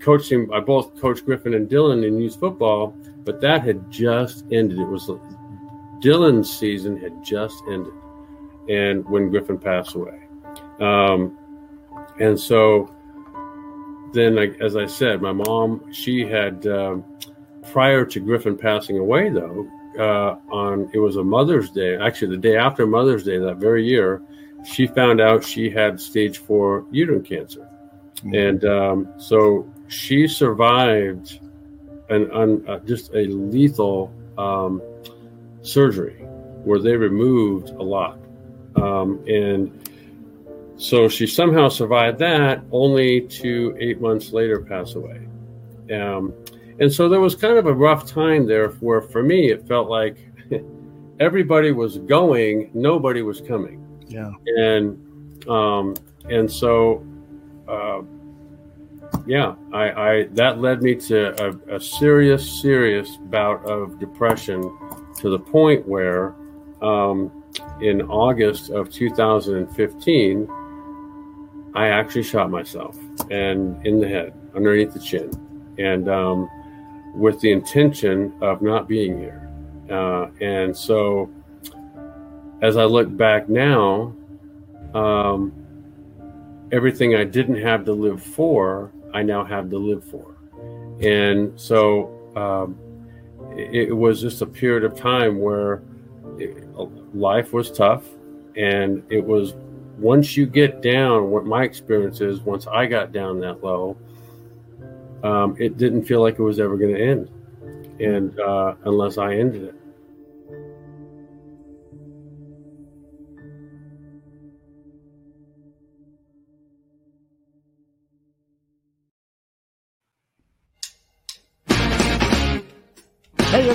coaching. I both coached Griffin and Dylan in youth football, but that had just ended. It was Dylan's season had just ended, and when Griffin passed away, um, and so then, as I said, my mom she had um, prior to Griffin passing away, though. Uh, on it was a Mother's Day, actually the day after Mother's Day that very year, she found out she had stage four uterine cancer, mm-hmm. and um, so she survived an, an uh, just a lethal um, surgery where they removed a lot. Um, and so she somehow survived that, only to eight months later pass away. Um, and so there was kind of a rough time there where for me it felt like everybody was going, nobody was coming. Yeah. And um, and so uh, yeah, I, I that led me to a, a serious, serious bout of depression to the point where um, in August of 2015, I actually shot myself and in the head, underneath the chin, and um, with the intention of not being here. Uh, and so, as I look back now, um, everything I didn't have to live for, I now have to live for. And so, um, it, was just a period of time where it, life was tough and it was once you get down what my experience is once i got down that low um, it didn't feel like it was ever going to end and uh, unless i ended it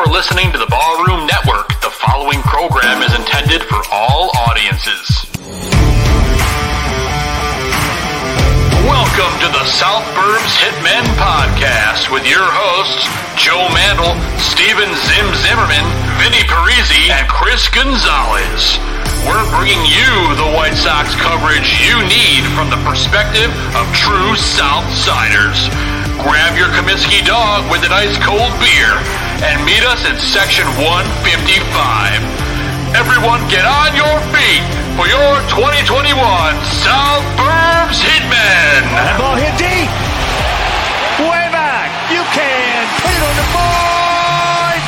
You're listening to the Barroom Network. The following program is intended for all audiences. Welcome to the South Burbs Hitmen Podcast with your hosts, Joe Mandel, Steven Zim Zimmerman, Vinny Parisi, and Chris Gonzalez. We're bringing you the White Sox coverage you need from the perspective of true Southsiders. Grab your Comiskey dog with an ice cold beer and meet us in section 155. Everyone get on your feet for your 2021 South Burbs Hitmen. That ball hit deep. Way back. You can put it on the board.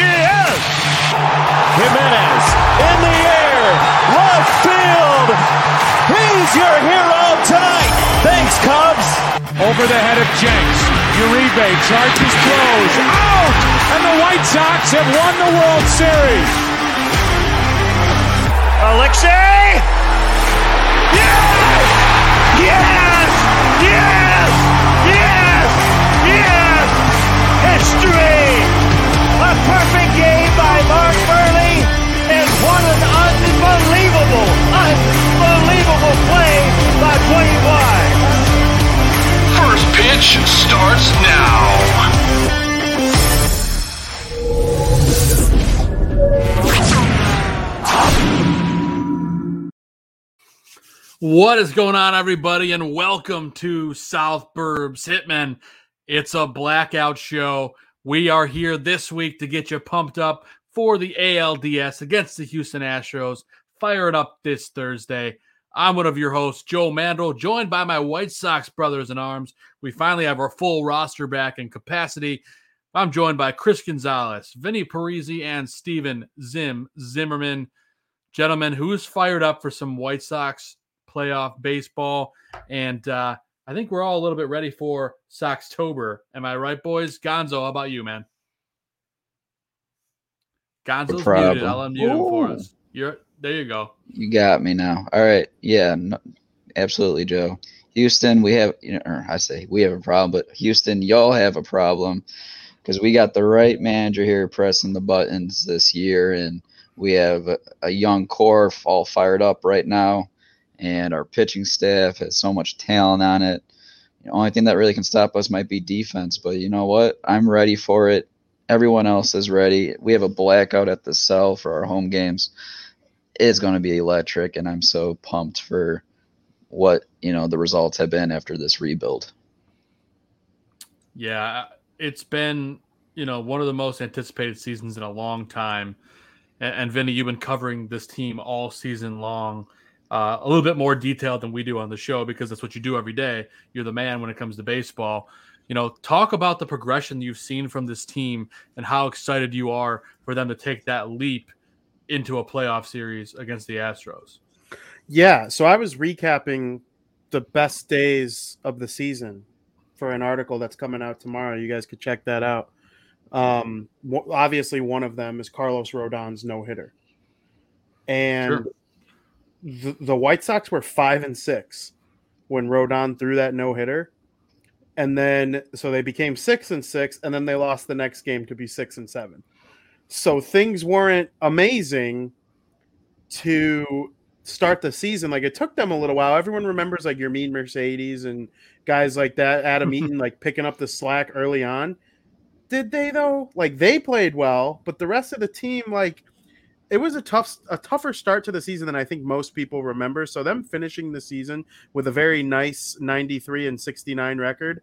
Yes. Jimenez He's your hero tonight. Thanks, Cubs. Over the head of Jenks. Uribe charges throws. Out! And the White Sox have won the World Series. Alexei! Yes! Yes! Yes! Yes! Yes! History! A perfect game by 21 pitch starts now. What is going on, everybody, and welcome to South Burbs Hitmen. It's a blackout show. We are here this week to get you pumped up for the ALDS against the Houston Astros. Fire it up this Thursday. I'm one of your hosts, Joe Mandel, joined by my White Sox brothers in arms. We finally have our full roster back in capacity. I'm joined by Chris Gonzalez, Vinny Parisi, and Steven Zim Zimmerman. Gentlemen, who's fired up for some White Sox playoff baseball? And uh, I think we're all a little bit ready for Soxtober. Am I right, boys? Gonzo, how about you, man? Gonzo's muted. I'll unmute him for us. You're there you go. You got me now. All right. Yeah. No, absolutely, Joe. Houston, we have, you know, or I say we have a problem, but Houston, y'all have a problem because we got the right manager here pressing the buttons this year, and we have a, a young core all fired up right now, and our pitching staff has so much talent on it. The only thing that really can stop us might be defense, but you know what? I'm ready for it. Everyone else is ready. We have a blackout at the cell for our home games. It's going to be electric, and I'm so pumped for what you know the results have been after this rebuild. Yeah, it's been you know one of the most anticipated seasons in a long time. And, and Vinny, you've been covering this team all season long. Uh, a little bit more detailed than we do on the show because that's what you do every day. You're the man when it comes to baseball. You know, talk about the progression you've seen from this team and how excited you are for them to take that leap into a playoff series against the Astros. Yeah, so I was recapping the best days of the season for an article that's coming out tomorrow. You guys could check that out. Um, obviously, one of them is Carlos Rodon's no hitter, and sure. the, the White Sox were five and six when Rodon threw that no hitter, and then so they became six and six, and then they lost the next game to be six and seven. So things weren't amazing to start the season. Like it took them a little while. Everyone remembers like Yermín Mercedes and guys like that, Adam Eaton, like picking up the slack early on did they though? Like they played well, but the rest of the team, like it was a tough, a tougher start to the season than I think most people remember. So them finishing the season with a very nice 93 and 69 record,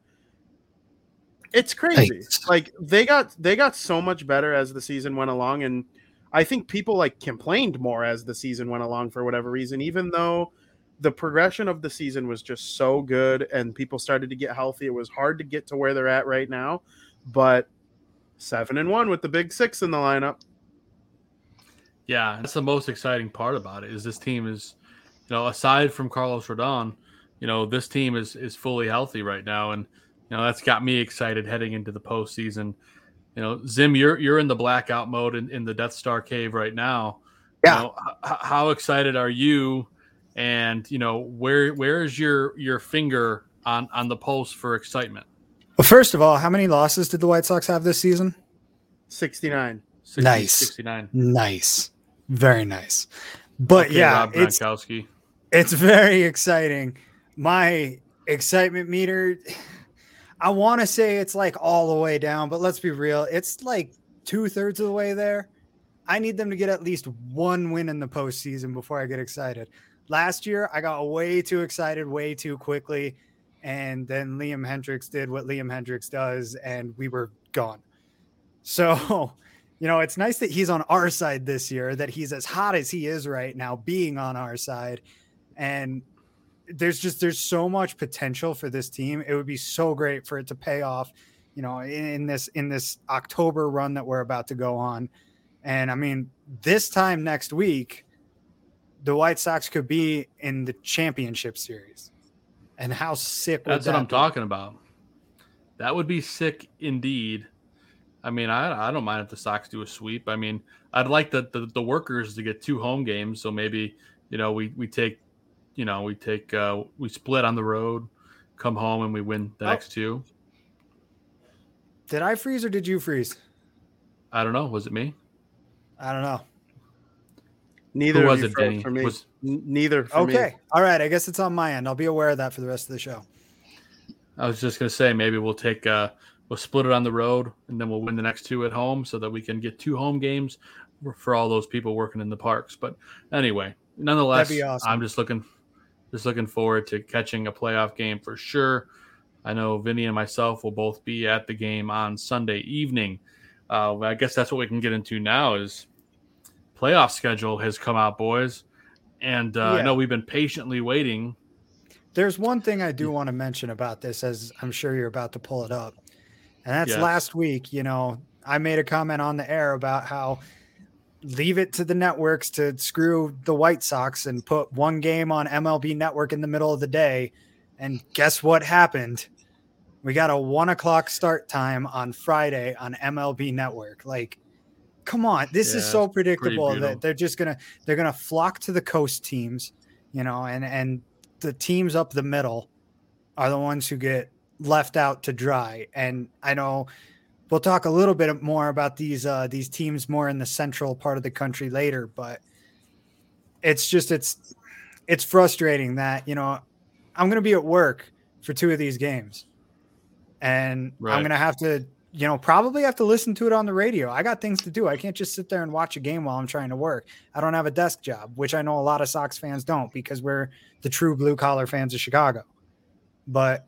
it's crazy. Like they got they got so much better as the season went along, and I think people like complained more as the season went along for whatever reason, even though the progression of the season was just so good and people started to get healthy. It was hard to get to where they're at right now, but seven and one with the big six in the lineup. Yeah, that's the most exciting part about it. Is this team is, you know, aside from Carlos Rodon, you know, this team is is fully healthy right now, and you know that's got me excited heading into the postseason. You know, Zim, you're you're in the blackout mode in, in the Death Star cave right now. Yeah. You know, h- how excited are you? And you know, where where is your your finger on on the pulse for excitement? Well, first of all, how many losses did the White Sox have this season? 69. nice. 69. Nice. Very nice. But okay, yeah, it's, it's very exciting. My excitement meter, I want to say it's like all the way down, but let's be real. It's like two thirds of the way there. I need them to get at least one win in the postseason before I get excited. Last year, I got way too excited way too quickly and then Liam Hendriks did what Liam Hendriks does, and we were gone. So, you know, it's nice that he's on our side this year, that he's as hot as he is right now, being on our side. And there's just there's so much potential for this team. It would be so great for it to pay off, you know, in this in this October run that we're about to go on. And I mean, this time next week, the White Sox could be in the championship series. And how sick That's that what I'm be? talking about. That would be sick indeed. I mean, I, I don't mind if the Sox do a sweep. I mean, I'd like the, the, the workers to get two home games. So maybe, you know, we, we take, you know, we take, uh, we split on the road, come home and we win the oh. next two. Did I freeze or did you freeze? I don't know. Was it me? I don't know. Neither Who was it, Denny? For me. Was, neither. For okay. Me. All right. I guess it's on my end. I'll be aware of that for the rest of the show. I was just gonna say maybe we'll take uh we'll split it on the road and then we'll win the next two at home so that we can get two home games for all those people working in the parks. But anyway, nonetheless, awesome. I'm just looking just looking forward to catching a playoff game for sure. I know Vinny and myself will both be at the game on Sunday evening. Uh, I guess that's what we can get into now is playoff schedule has come out, boys. And uh, yeah. I know we've been patiently waiting. There's one thing I do want to mention about this, as I'm sure you're about to pull it up. And that's yes. last week. You know, I made a comment on the air about how leave it to the networks to screw the White Sox and put one game on MLB Network in the middle of the day. And guess what happened? We got a one o'clock start time on Friday on MLB Network. Like, come on, this yeah, is so predictable that they're just gonna they're gonna flock to the coast teams, you know, and and the teams up the middle are the ones who get left out to dry. And I know we'll talk a little bit more about these uh, these teams more in the central part of the country later, but it's just it's it's frustrating that you know I'm going to be at work for two of these games, and right. I'm going to have to you know probably have to listen to it on the radio. I got things to do. I can't just sit there and watch a game while I'm trying to work. I don't have a desk job, which I know a lot of Sox fans don't because we're the true blue collar fans of Chicago. But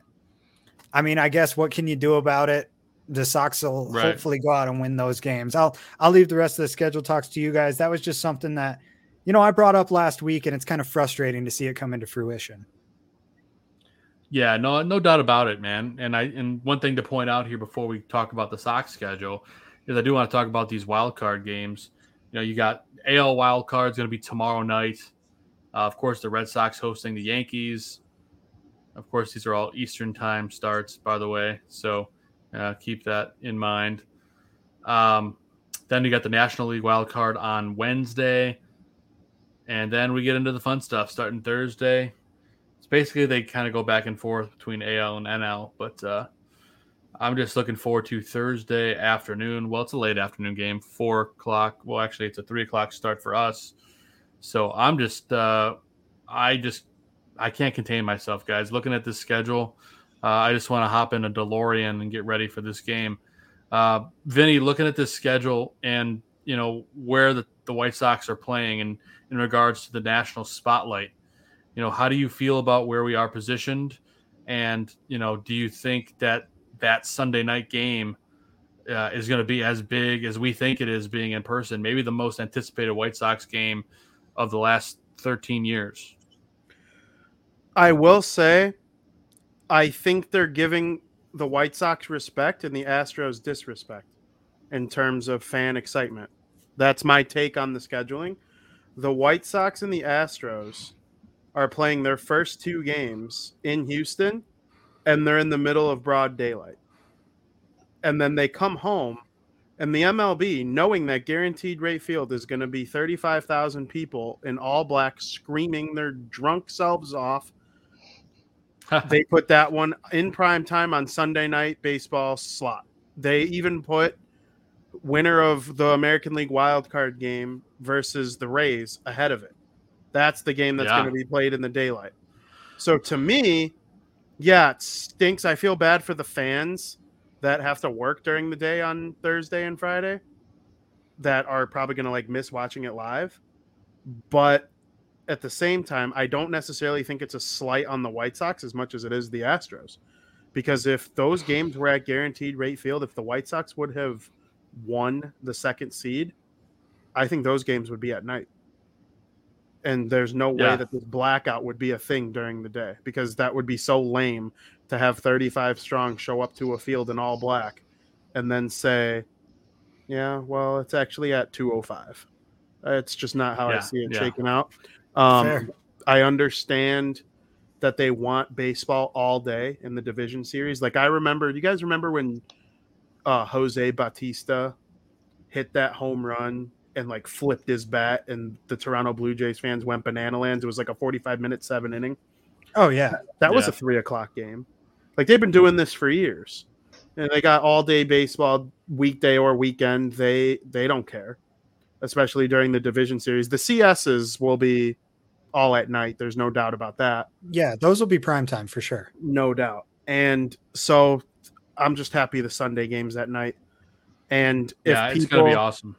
I mean, I guess what can you do about it? The Sox will right. hopefully go out and win those games. I'll I'll leave the rest of the schedule talks to you guys. That was just something that you know I brought up last week, and it's kind of frustrating to see it come into fruition. Yeah, no, no doubt about it, man. And I and one thing to point out here before we talk about the Sox schedule is I do want to talk about these wild card games. You know, you got AL wild cards going to be tomorrow night. Uh, of course, the Red Sox hosting the Yankees. Of course, these are all Eastern time starts, by the way. So uh, keep that in mind. Um, then you got the National League wild card on Wednesday. And then we get into the fun stuff starting Thursday. It's basically they kind of go back and forth between AL and NL, but uh, I'm just looking forward to Thursday afternoon. Well, it's a late afternoon game, four o'clock. Well, actually, it's a three o'clock start for us. So I'm just, uh, I just I can't contain myself, guys. Looking at this schedule, uh, I just want to hop in a DeLorean and get ready for this game. Uh, Vinny, looking at this schedule and you know where the, the White Sox are playing and in regards to the national spotlight, you know, how do you feel about where we are positioned? And you know, do you think that that Sunday night game uh, is going to be as big as we think it is being in person? Maybe the most anticipated White Sox game of the last 13 years. I will say, I think they're giving the White Sox respect and the Astros disrespect in terms of fan excitement. That's my take on the scheduling. The White Sox and the Astros are playing their first two games in Houston, and they're in the middle of broad daylight. And then they come home, and the MLB, knowing that guaranteed rate field is going to be 35,000 people in all black screaming their drunk selves off they put that one in prime time on Sunday night baseball slot. They even put winner of the American League wild card game versus the Rays ahead of it. That's the game that's yeah. going to be played in the daylight. So to me, yeah, it stinks. I feel bad for the fans that have to work during the day on Thursday and Friday that are probably going to like miss watching it live. But at the same time, I don't necessarily think it's a slight on the White Sox as much as it is the Astros. Because if those games were at guaranteed rate field, if the White Sox would have won the second seed, I think those games would be at night. And there's no way that this blackout would be a thing during the day because that would be so lame to have 35 strong show up to a field in all black and then say, yeah, well, it's actually at 205. It's just not how yeah, I see it yeah. shaking out. Um, I understand that they want baseball all day in the division series. Like I remember, you guys remember when uh, Jose Bautista hit that home run and like flipped his bat, and the Toronto Blue Jays fans went banana lands. It was like a 45 minute seven inning. Oh yeah, that was yeah. a three o'clock game. Like they've been doing this for years, and they got all day baseball, weekday or weekend. They they don't care, especially during the division series. The CSs will be all at night. There's no doubt about that. Yeah, those will be prime time for sure. No doubt. And so I'm just happy the Sunday games at night. And if yeah, it's gonna be awesome.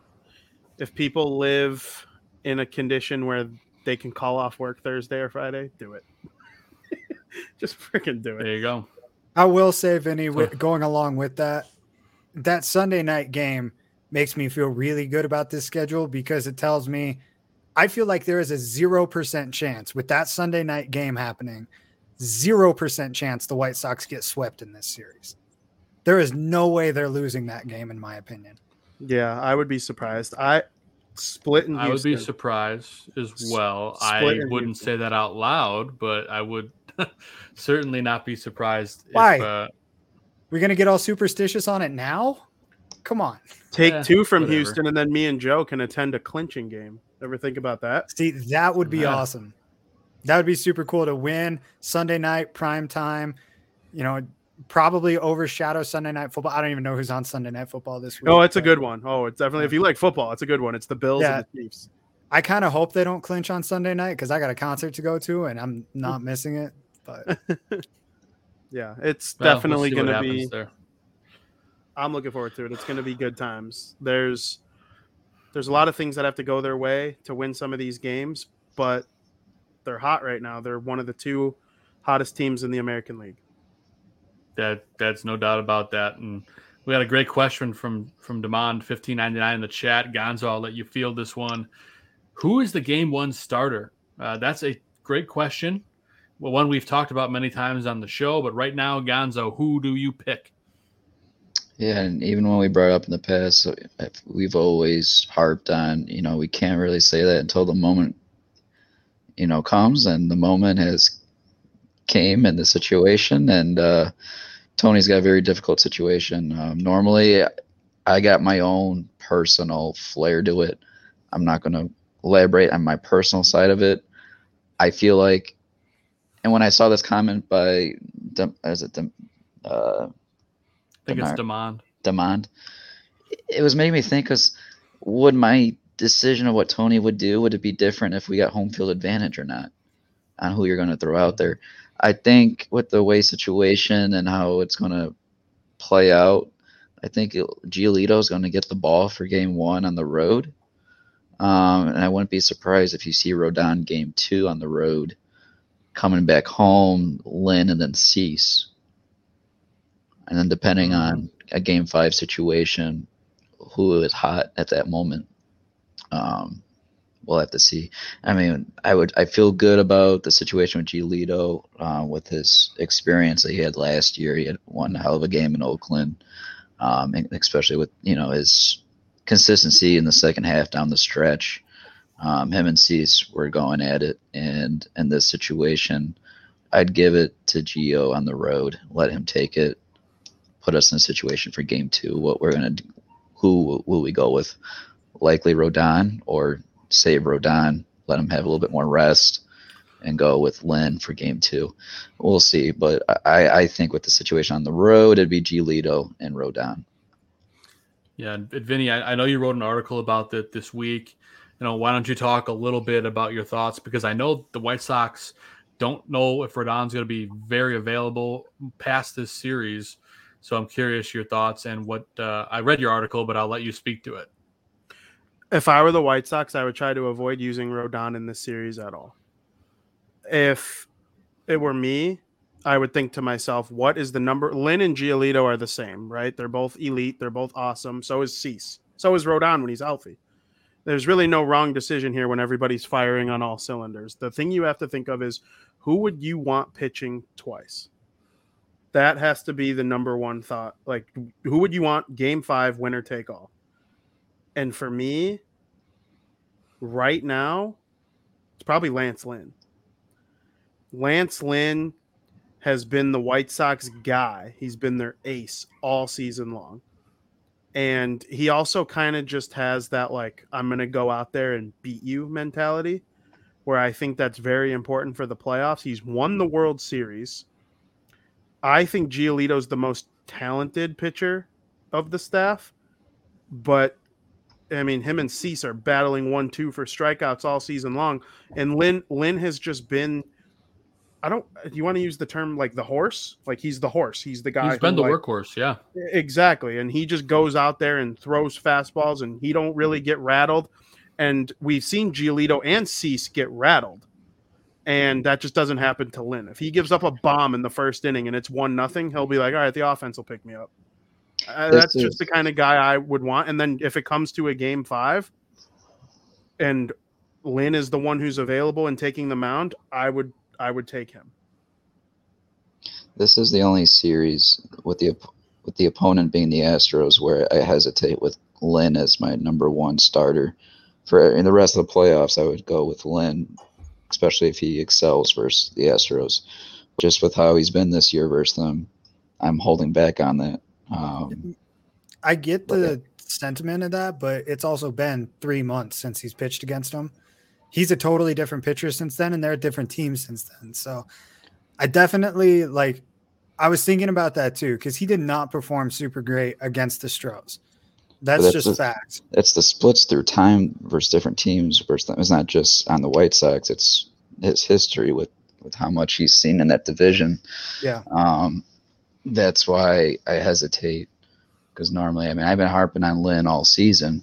If people live in a condition where they can call off work Thursday or Friday, do it. just freaking do it. There you go. I will say, Vinny, going along with that, that Sunday night game makes me feel really good about this schedule because it tells me I feel like there is a 0% chance with that Sunday night game happening, 0% chance the White Sox get swept in this series. There is no way they're losing that game, in my opinion. Yeah, I would be surprised. I split in I would be surprised as well. I wouldn't Houston. say that out loud, but I would certainly not be surprised. Why? If, uh, We're gonna get all superstitious on it now? Come on. Take yeah, two from whatever. Houston, and then me and Joe can attend a clinching game. Ever think about that? See, that would be yeah. awesome. That would be super cool to win Sunday night prime time. You know, probably overshadow Sunday night football. I don't even know who's on Sunday night football this week. Oh, it's a good one. Oh, it's definitely if you like football, it's a good one. It's the Bills yeah. and the Chiefs. I kind of hope they don't clinch on Sunday night because I got a concert to go to and I'm not mm. missing it. But yeah, it's well, definitely we'll going to be. There. I'm looking forward to it. It's going to be good times. There's there's a lot of things that have to go their way to win some of these games, but they're hot right now. They're one of the two hottest teams in the American League. That that's no doubt about that. And we had a great question from from Demand fifteen ninety nine in the chat. Gonzo, I'll let you field this one. Who is the game one starter? Uh, that's a great question. Well, one we've talked about many times on the show, but right now, Gonzo, who do you pick? Yeah, and even when we brought up in the past, we've always harped on, you know, we can't really say that until the moment, you know, comes, and the moment has came in the situation, and uh, Tony's got a very difficult situation. Um, normally, I got my own personal flair to it. I'm not going to elaborate on my personal side of it. I feel like, and when I saw this comment by, is it, uh, Think it's Demand. Demand. It was making me think because would my decision of what Tony would do would it be different if we got home field advantage or not on who you're going to throw out there? I think with the way situation and how it's going to play out, I think Giolito is going to get the ball for game one on the road. Um, and I wouldn't be surprised if you see Rodon game two on the road, coming back home, Lynn, and then Cease. And then depending on a game five situation, who is hot at that moment, um, we'll have to see. I mean, I would I feel good about the situation with Giolito uh, with his experience that he had last year. He had one hell of a game in Oakland, um, especially with you know his consistency in the second half down the stretch. Um, him and Cease were going at it, and in this situation, I'd give it to Gio on the road. Let him take it. Put us in a situation for game two. What we're gonna, who will we go with? Likely Rodon or save Rodon. Let him have a little bit more rest and go with Lynn for game two. We'll see, but I, I think with the situation on the road, it'd be Giolito and Rodon. Yeah, Vinny, I, I, know you wrote an article about that this week. You know, why don't you talk a little bit about your thoughts? Because I know the White Sox don't know if Rodon's going to be very available past this series. So I'm curious your thoughts and what uh, I read your article, but I'll let you speak to it. If I were the White Sox, I would try to avoid using Rodon in this series at all. If it were me, I would think to myself, what is the number? Lynn and Giolito are the same, right? They're both elite. They're both awesome. So is Cease. So is Rodon when he's healthy. There's really no wrong decision here when everybody's firing on all cylinders. The thing you have to think of is who would you want pitching twice? That has to be the number one thought. Like, who would you want game five, winner take all? And for me, right now, it's probably Lance Lynn. Lance Lynn has been the White Sox guy. He's been their ace all season long. And he also kind of just has that, like, I'm going to go out there and beat you mentality, where I think that's very important for the playoffs. He's won the World Series. I think Giolito's the most talented pitcher of the staff, but I mean, him and Cease are battling one two for strikeouts all season long, and Lynn Lynn has just been I don't. Do you want to use the term like the horse? Like he's the horse. He's the guy. He's been who, the like, workhorse. Yeah. Exactly, and he just goes out there and throws fastballs, and he don't really get rattled. And we've seen Giolito and Cease get rattled, and that just doesn't happen to Lynn. If he gives up a bomb in the first inning and it's one nothing, he'll be like, "All right, the offense will pick me up." Uh, that's is... just the kind of guy I would want. And then if it comes to a game five, and Lynn is the one who's available and taking the mound, I would I would take him. This is the only series with the with the opponent being the Astros where I hesitate with Lynn as my number one starter. For in the rest of the playoffs, I would go with Lynn, especially if he excels versus the Astros. Just with how he's been this year versus them, I'm holding back on that. Um, I get the sentiment of that, but it's also been three months since he's pitched against them. he's a totally different pitcher since then, and they're a different team since then. So I definitely like. I was thinking about that too because he did not perform super great against the Stros. That's, that's just the, facts. It's the splits through time versus different teams. Versus it's not just on the White Sox. It's his history with with how much he's seen in that division. Yeah. Um, that's why I hesitate because normally, I mean, I've been harping on Lynn all season,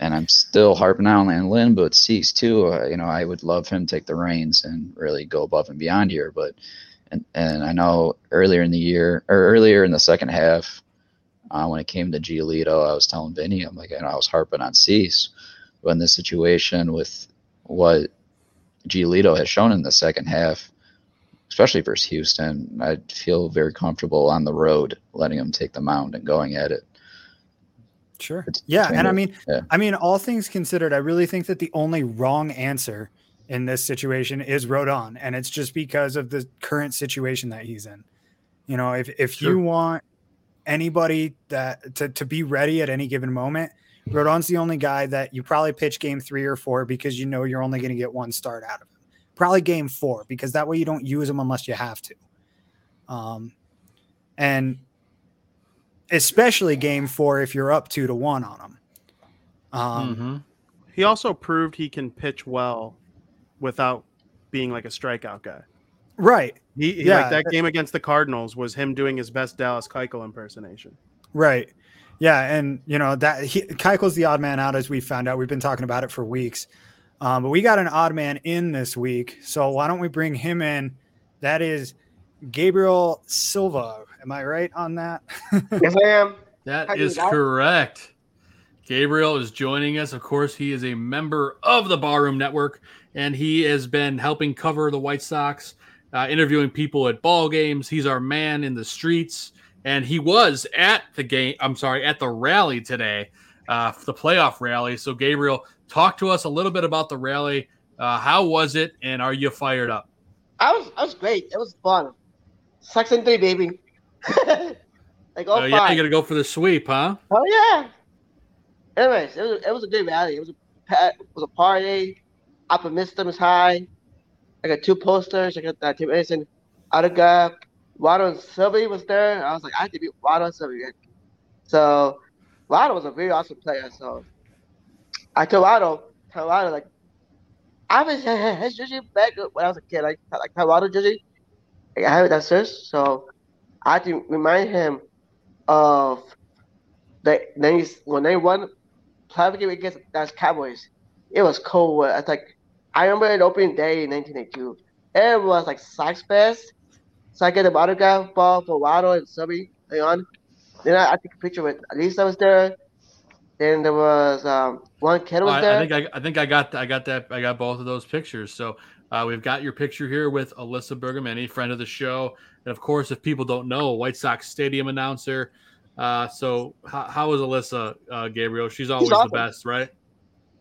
and I'm still harping on Lynn, but Cease too. Uh, you know, I would love him to take the reins and really go above and beyond here. But and and I know earlier in the year or earlier in the second half, uh, when it came to Giolito, I was telling Vinny, I'm like, you know, I was harping on Cease. But in this situation with what Giolito has shown in the second half, especially versus Houston, I feel very comfortable on the road letting him take the mound and going at it. Sure. It's yeah, and I mean, yeah. I mean, all things considered, I really think that the only wrong answer in this situation is Rodon, and it's just because of the current situation that he's in. You know, if if sure. you want anybody that to, to be ready at any given moment, Rodon's the only guy that you probably pitch game three or four because you know you're only going to get one start out of him. Probably game four because that way you don't use him unless you have to. Um, and especially game four if you're up two to one on him. Um, mm-hmm. He also proved he can pitch well without being like a strikeout guy. Right. He, he yeah. like that game against the Cardinals was him doing his best Dallas Keuchel impersonation. Right. Yeah, and you know that he, Keuchel's the odd man out, as we found out. We've been talking about it for weeks, um, but we got an odd man in this week. So why don't we bring him in? That is Gabriel Silva. Am I right on that? yes, I am. That is correct. Gabriel is joining us. Of course, he is a member of the Barroom Network, and he has been helping cover the White Sox, uh, interviewing people at ball games. He's our man in the streets and he was at the game. I'm sorry, at the rally today, uh, the playoff rally. So, Gabriel, talk to us a little bit about the rally. Uh, how was it, and are you fired up? I was, I was great. It was fun. Six and three, baby. like oh, yeah, you're gonna go for the sweep, huh? Oh yeah. Anyways, it was, it was a good rally. It was a it was a party. Optimism is high. I got two posters. I got that Tim Anderson autograph. Waddle and Silvy was there. I was like, I have to beat Waddle and Silvy. So Waddle was a very awesome player. So I told Waddle, told Waddle like, I was his jersey back when I was a kid. Like like Waddle jersey, like, I have it downstairs. So I had to remind him of the when they won playoff game against that's Cowboys. It was cold. It's like I remember it opening day in 1982. It was like Sox Fest so I get an autograph ball for Waddle and Subby on. Then I, I took a picture with Lisa was there. Then there was um, one kid was there. I think I, I think I got I got that I got both of those pictures. So uh, we've got your picture here with Alyssa Bergamini, friend of the show, and of course, if people don't know, White Sox stadium announcer. Uh, so how, how is Alyssa, uh, Gabriel? She's always She's awesome. the best, right?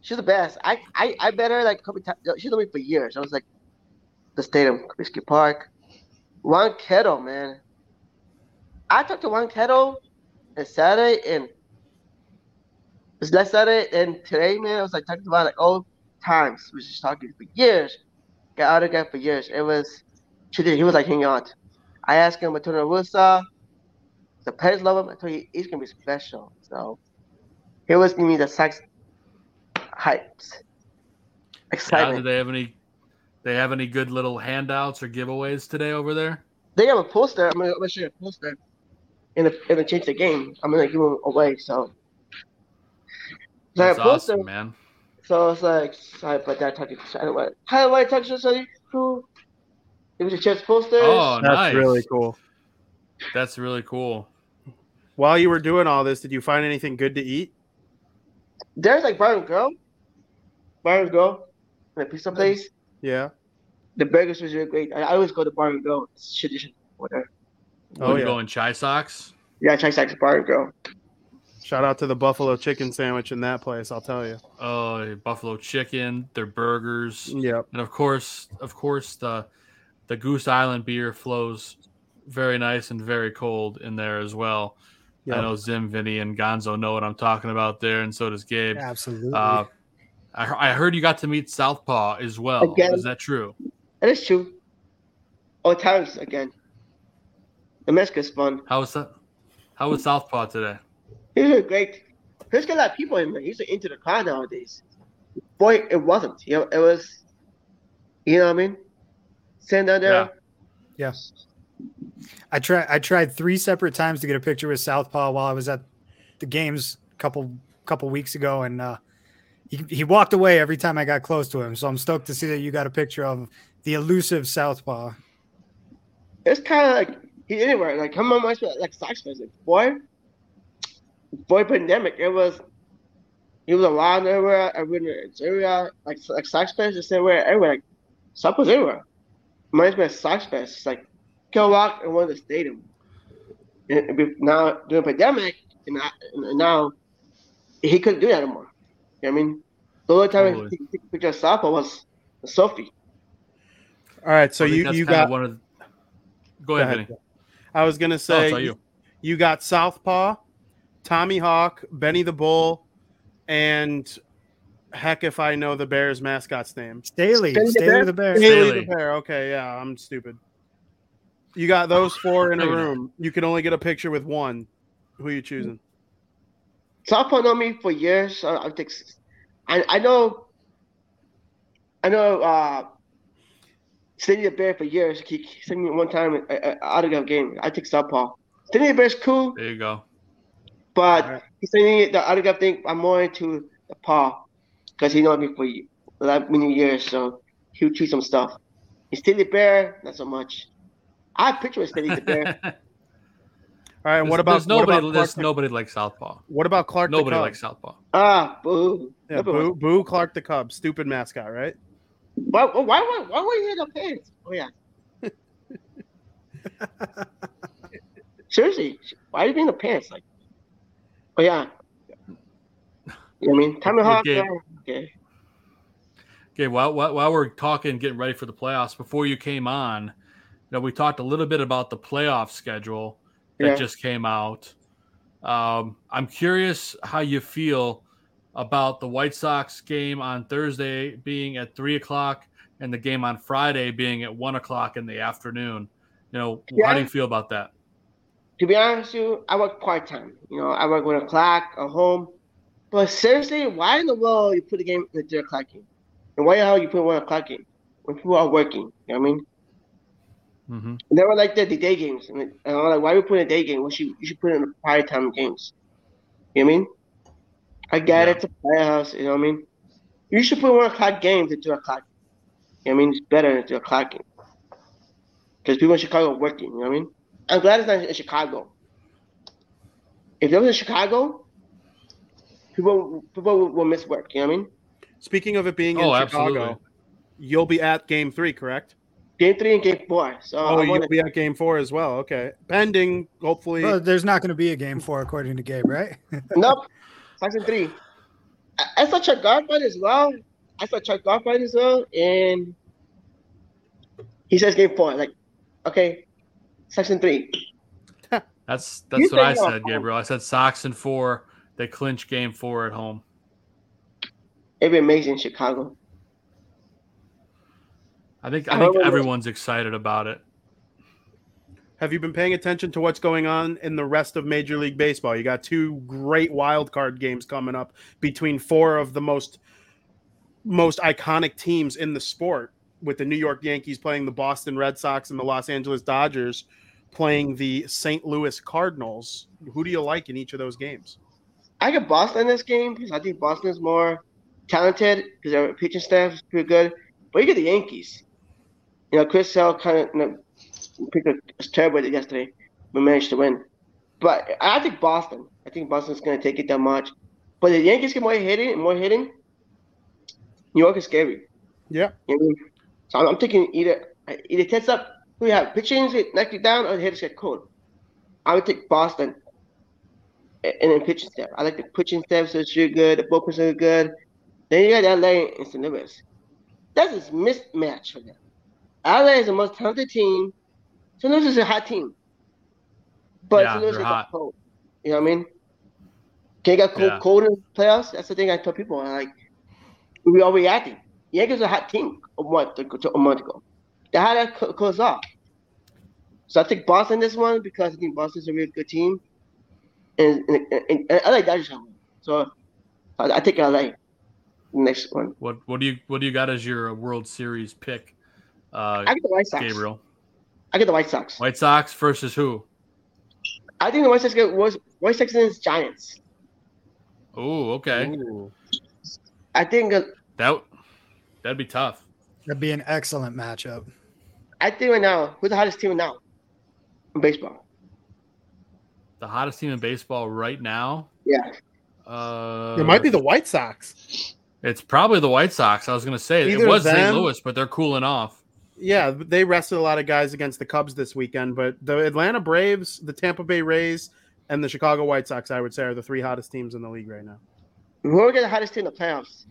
She's the best. I I, I met her like a couple times. She's known me for years. I was like the stadium, Comiskey Park, Ron Kittle, man. I talked to Ron Kittle on Saturday and it's last Saturday and today, man, I was like talking about like old times. We was just talking for years. Got autograph for years. It was she did. he was like hanging on. I asked him about Tony Russa. The players love him. I told you he's gonna be special. So he was giving me the sex hypes. Excitement. did they have any they have any good little handouts or giveaways today over there? They have a poster. I'm gonna, I'm gonna show you a poster. In the in the change the game, I'm gonna give them away. So, That's awesome, man. So it's like sorry, but that talking. I don't want. How do I talk to somebody who? It was a chess poster. Oh, that's nice. really cool. That's really cool. While you were doing all this, did you find anything good to eat? There's like Bar and Grill, Bar and Grill, in a pizza place. Yeah. The burgers was really great. I, I always go to Bar and Go. It's tradition whatever. Oh, you yeah. going Chi Sox? Yeah, Chi Sox Bar and Go. Shout out to the buffalo chicken sandwich in that place. I'll tell you. Oh, buffalo chicken, their burgers. Yep. And of course, of course, the the Goose Island beer flows very nice and very cold in there as well. Yep. I know Zim, Vinny, and Gonzo know what I'm talking about there, and so does Gabe. Absolutely. Uh, I, I heard you got to meet Southpaw as well. Again, is that true? That is true. Oh, times again. The Mexico's fun. How was that? How was Southpaw today? He was great. There's a lot of people in there. He's into the crowd nowadays. Boy, it wasn't. You know, it was. You know what I mean? Sitting down there. Yeah. yeah. I tried. I tried three separate times to get a picture with Southpaw while I was at the games a couple couple weeks ago, and uh, he he walked away every time I got close to him. So I'm stoked to see that you got a picture of the elusive Southpaw. It's kind of like he anywhere. Like come on, like Sox. Like, boy, boy, pandemic. It was. He was around everywhere. Everywhere in area, like like Sox fans just everywhere. Everywhere, like Sox was everywhere. Reminds me of Sox fans. It's like go walk and of the stadium. And now during pandemic, and now he couldn't do that anymore. You know I mean, the only time totally. he took a picture of Southpaw was Sophie. All right, so you you got one of. Go ahead, Go ahead. I was gonna say oh, you. you got Southpaw, Tommy Hawk, Benny the Bull, and heck if I know the Bears mascot's name. Staley. Staley, Staley the Bear. Staley the Bear. Okay, yeah, I'm stupid. You got those four in a room. You can only get a picture with one. Who are you choosing? Southpaw know me for years. I, I think I, I know I know uh Staley the Bear for years. He, he sent me one time an autograph game. I take Southpaw. Staley the Bear's cool. There you go. But right. he sent me the autograph thing. I'm more into the paw because he knows me for that many years. So he'll choose some stuff. He's Staley the Bear, not so much. I have picture of Staley the Bear. All right, and what about there's nobody? What about there's nobody like Southpaw. What about Clark? Nobody like Southpaw. Ah, boo. Yeah, boo, boo. Clark the Cub, stupid mascot, right? Why? Why? Why, why were you in the pants? Oh yeah. Seriously, why are you in the pants? Like, oh yeah. You know I mean, Tommy Hawk. Okay. okay. Okay. While, while while we're talking, getting ready for the playoffs, before you came on, you know, we talked a little bit about the playoff schedule that yeah. just came out. Um, I'm curious how you feel about the White Sox game on Thursday being at three o'clock and the game on Friday being at one o'clock in the afternoon. You know, yeah. how do you feel about that? To be honest with you, I work part time. You know, I work with a clock at home. But seriously, why in the world you put the game at the three o'clock game? And why the hell you put one o'clock game when people are working? You know what I mean? Mm-hmm. They were like the, the day games. And I was like, why are we putting a day game? Well, you, you should put in the prior time games. You know what I mean? I get yeah. it. It's a playoffs. You know what I mean? You should put one o'clock games at two o'clock. You know what I mean? It's better than two o'clock game. Because people in Chicago are working. You know what I mean? I'm glad it's not in Chicago. If it was in Chicago, people people will, will miss work. You know what I mean? Speaking of it being oh, in Chicago, absolutely. you'll be at Game Three, correct? Game three and game four. So oh, you'll be at game four as well. Okay, pending. Hopefully, well, there's not going to be a game four according to Gabe, right? nope. Section three. I, saw Chuck Garfien as well. I saw Chuck Garfien as well, and he says game four. Like, okay, section three. that's that's what I uh, said, Gabriel. I said Sox and four. They clinch game four at home. It'd be amazing, Chicago. I think I think everyone's excited about it. Have you been paying attention to what's going on in the rest of Major League Baseball? You got two great wild card games coming up between four of the most most iconic teams in the sport, with the New York Yankees playing the Boston Red Sox and the Los Angeles Dodgers playing the St. Louis Cardinals. Who do you like in each of those games? I get Boston in this game because I think Boston is more talented because their pitching staff is pretty good. But you get the Yankees. You know, Chris Sale kind of you know, picked a terrible day yesterday. We managed to win. But I think Boston. I think Boston's going to take it that much. But the Yankees get more hitting and more hitting. New York is scary. Yeah. You know So I'm, I'm, thinking either either test up we have pitching get knock you down or the hitters get cold. I would take Boston and then pitching staff. I like the pitching staff, so it's really good. The bullpens are good. Then you got LA and St. Louis. That's a mismatch for them. LA is the most talented team. St. Louis is a hot team. But yeah, St. Louis is hot. cold. You know what I mean? You get cold, yeah. cold in playoffs? That's the thing I tell people. I like we are reacting. Yankees are a hot team a month, a month ago. They had to close off. So I think Boston this one because I think Boston's a really good team, and, and, and, and LA Dodgers have one. So I, I think LA next one. What what do you what do you got as your uh, World Series pick? Uh, I get the White Sox. Gabriel. I get the White Sox. White Sox versus who? I think the White Sox get White Sox against Giants. Oh, okay. Ooh. I think uh, that that'd be tough. That'd be an excellent matchup. I think right now, who's the hottest team now in baseball? The hottest team in baseball right now? Yeah. Uh, it might be the White Sox. It's probably the White Sox. I was going to say Either it was St. Louis, but they're cooling off. Yeah, they rested a lot of guys against the Cubs this weekend, but the Atlanta Braves, the Tampa Bay Rays, and the Chicago White Sox, I would say, are the three hottest teams in the league right now. Whoever the hottest team in the playoffs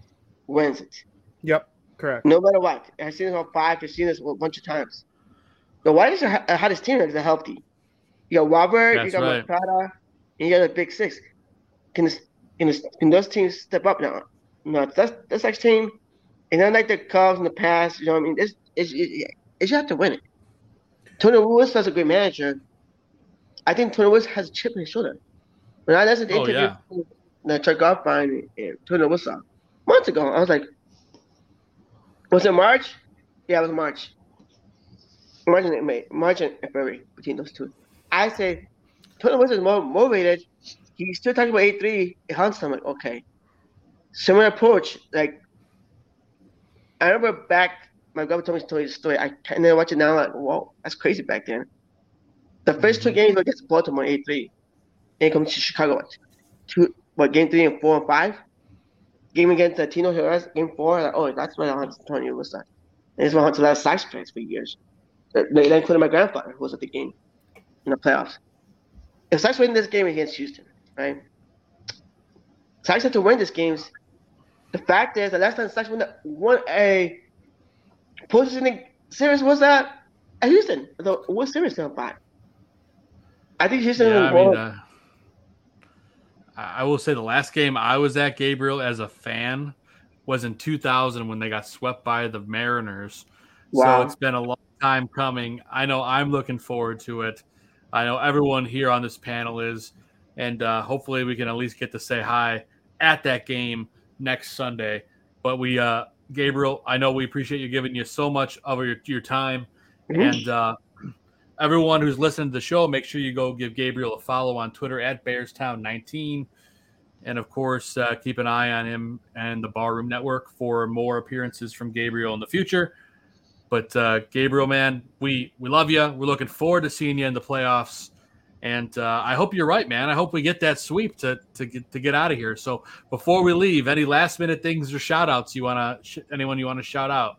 wins it. Yep, correct. No matter what, I've seen this on five. I've seen this a bunch of times. The White Sox are hottest team if they're healthy. You got Robert, That's you got right. Moncada, and you got the big six. Can this, can, this, can those teams step up now? No, that's that's next team, and then like the Cubs in the past, you know, what I mean, it's it's, it's you have to win it. Tony Lewis is a great manager. I think Tony Lewis has a chip in his shoulder. When I listened to the oh, interview, yeah. the Chuck Garfien and Tony Lewis months ago, I was like, was it March? Yeah, it was March. March and May, March and February between those two. I say Tony Lewis is more motivated. He's still talking about eight three. It hunts. I'm like, okay similar approach. Like I remember back, my grandpa told me told the story. I kind of watch it now. Like, whoa, that's crazy back then. The 1st mm-hmm. two games were against Baltimore, eight three, and come to Chicago. Two, what game three and four and five. Game against the Tino Jerez, game four. Like, oh, that's what I want to tell you was that. And it's I last Sox players for years. They, included my grandfather, who was at the game in the playoffs. If Sox win this game against Houston, right? Sox have to win this games the fact is, the last time Sox won, won a postseason series was that at Houston. The what series gonna buy? I think Houston. Yeah, I, mean, uh, I will say the last game I was at Gabriel as a fan was in 2000 when they got swept by the Mariners. Wow. So it's been a long time coming. I know I'm looking forward to it. I know everyone here on this panel is, and uh, hopefully we can at least get to say hi at that game next Sunday. But we, uh, Gabriel, I know we appreciate you giving you so much of your, your time. Mm-hmm. And uh, everyone who's listening to the show, make sure you go give Gabriel a follow on Twitter at Bearstown19. And of course, uh, keep an eye on him and the Barroom Network for more appearances from Gabriel in the future. But uh, Gabriel, man, we we love you. We're looking forward to seeing you in the playoffs. And uh, I hope you're right, man. I hope we get that sweep to to get to get out of here. So before we leave, any last minute things or shout outs you wanna sh- anyone you want to shout out?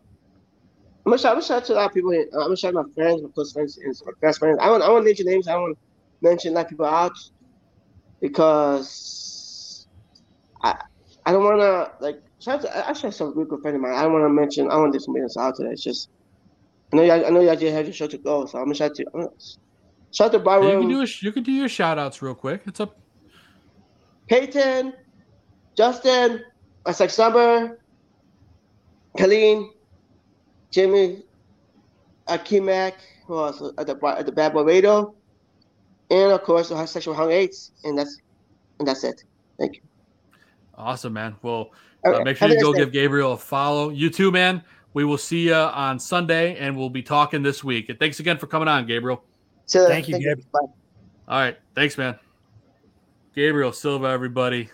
I'm gonna shout, I'm gonna shout to a lot of people. I'm gonna shout my friends, my close friends, and my best friends. I want I want to mention names. I want to mention that people out because I I don't want to like shout out to actually some really good friend of mine. I don't want to mention. I want to do some business out today. It's just I know you I know you have your show to go, so I'm gonna shout to. I'm gonna, Shout out to Byron. You can do a, you can do your shout outs real quick. It's up. Peyton, Justin, Isaac Summer, Colleen, Jimmy, Akimak, who else at the at the Bad Boy Radio, and of course the sexual hung eights, and that's and that's it. Thank you. Awesome, man. Well, uh, make sure you go give Gabriel a follow. You too, man. We will see you on Sunday, and we'll be talking this week. And thanks again for coming on, Gabriel. So, thank you, Gabe. All right. Thanks, man. Gabriel Silva, everybody.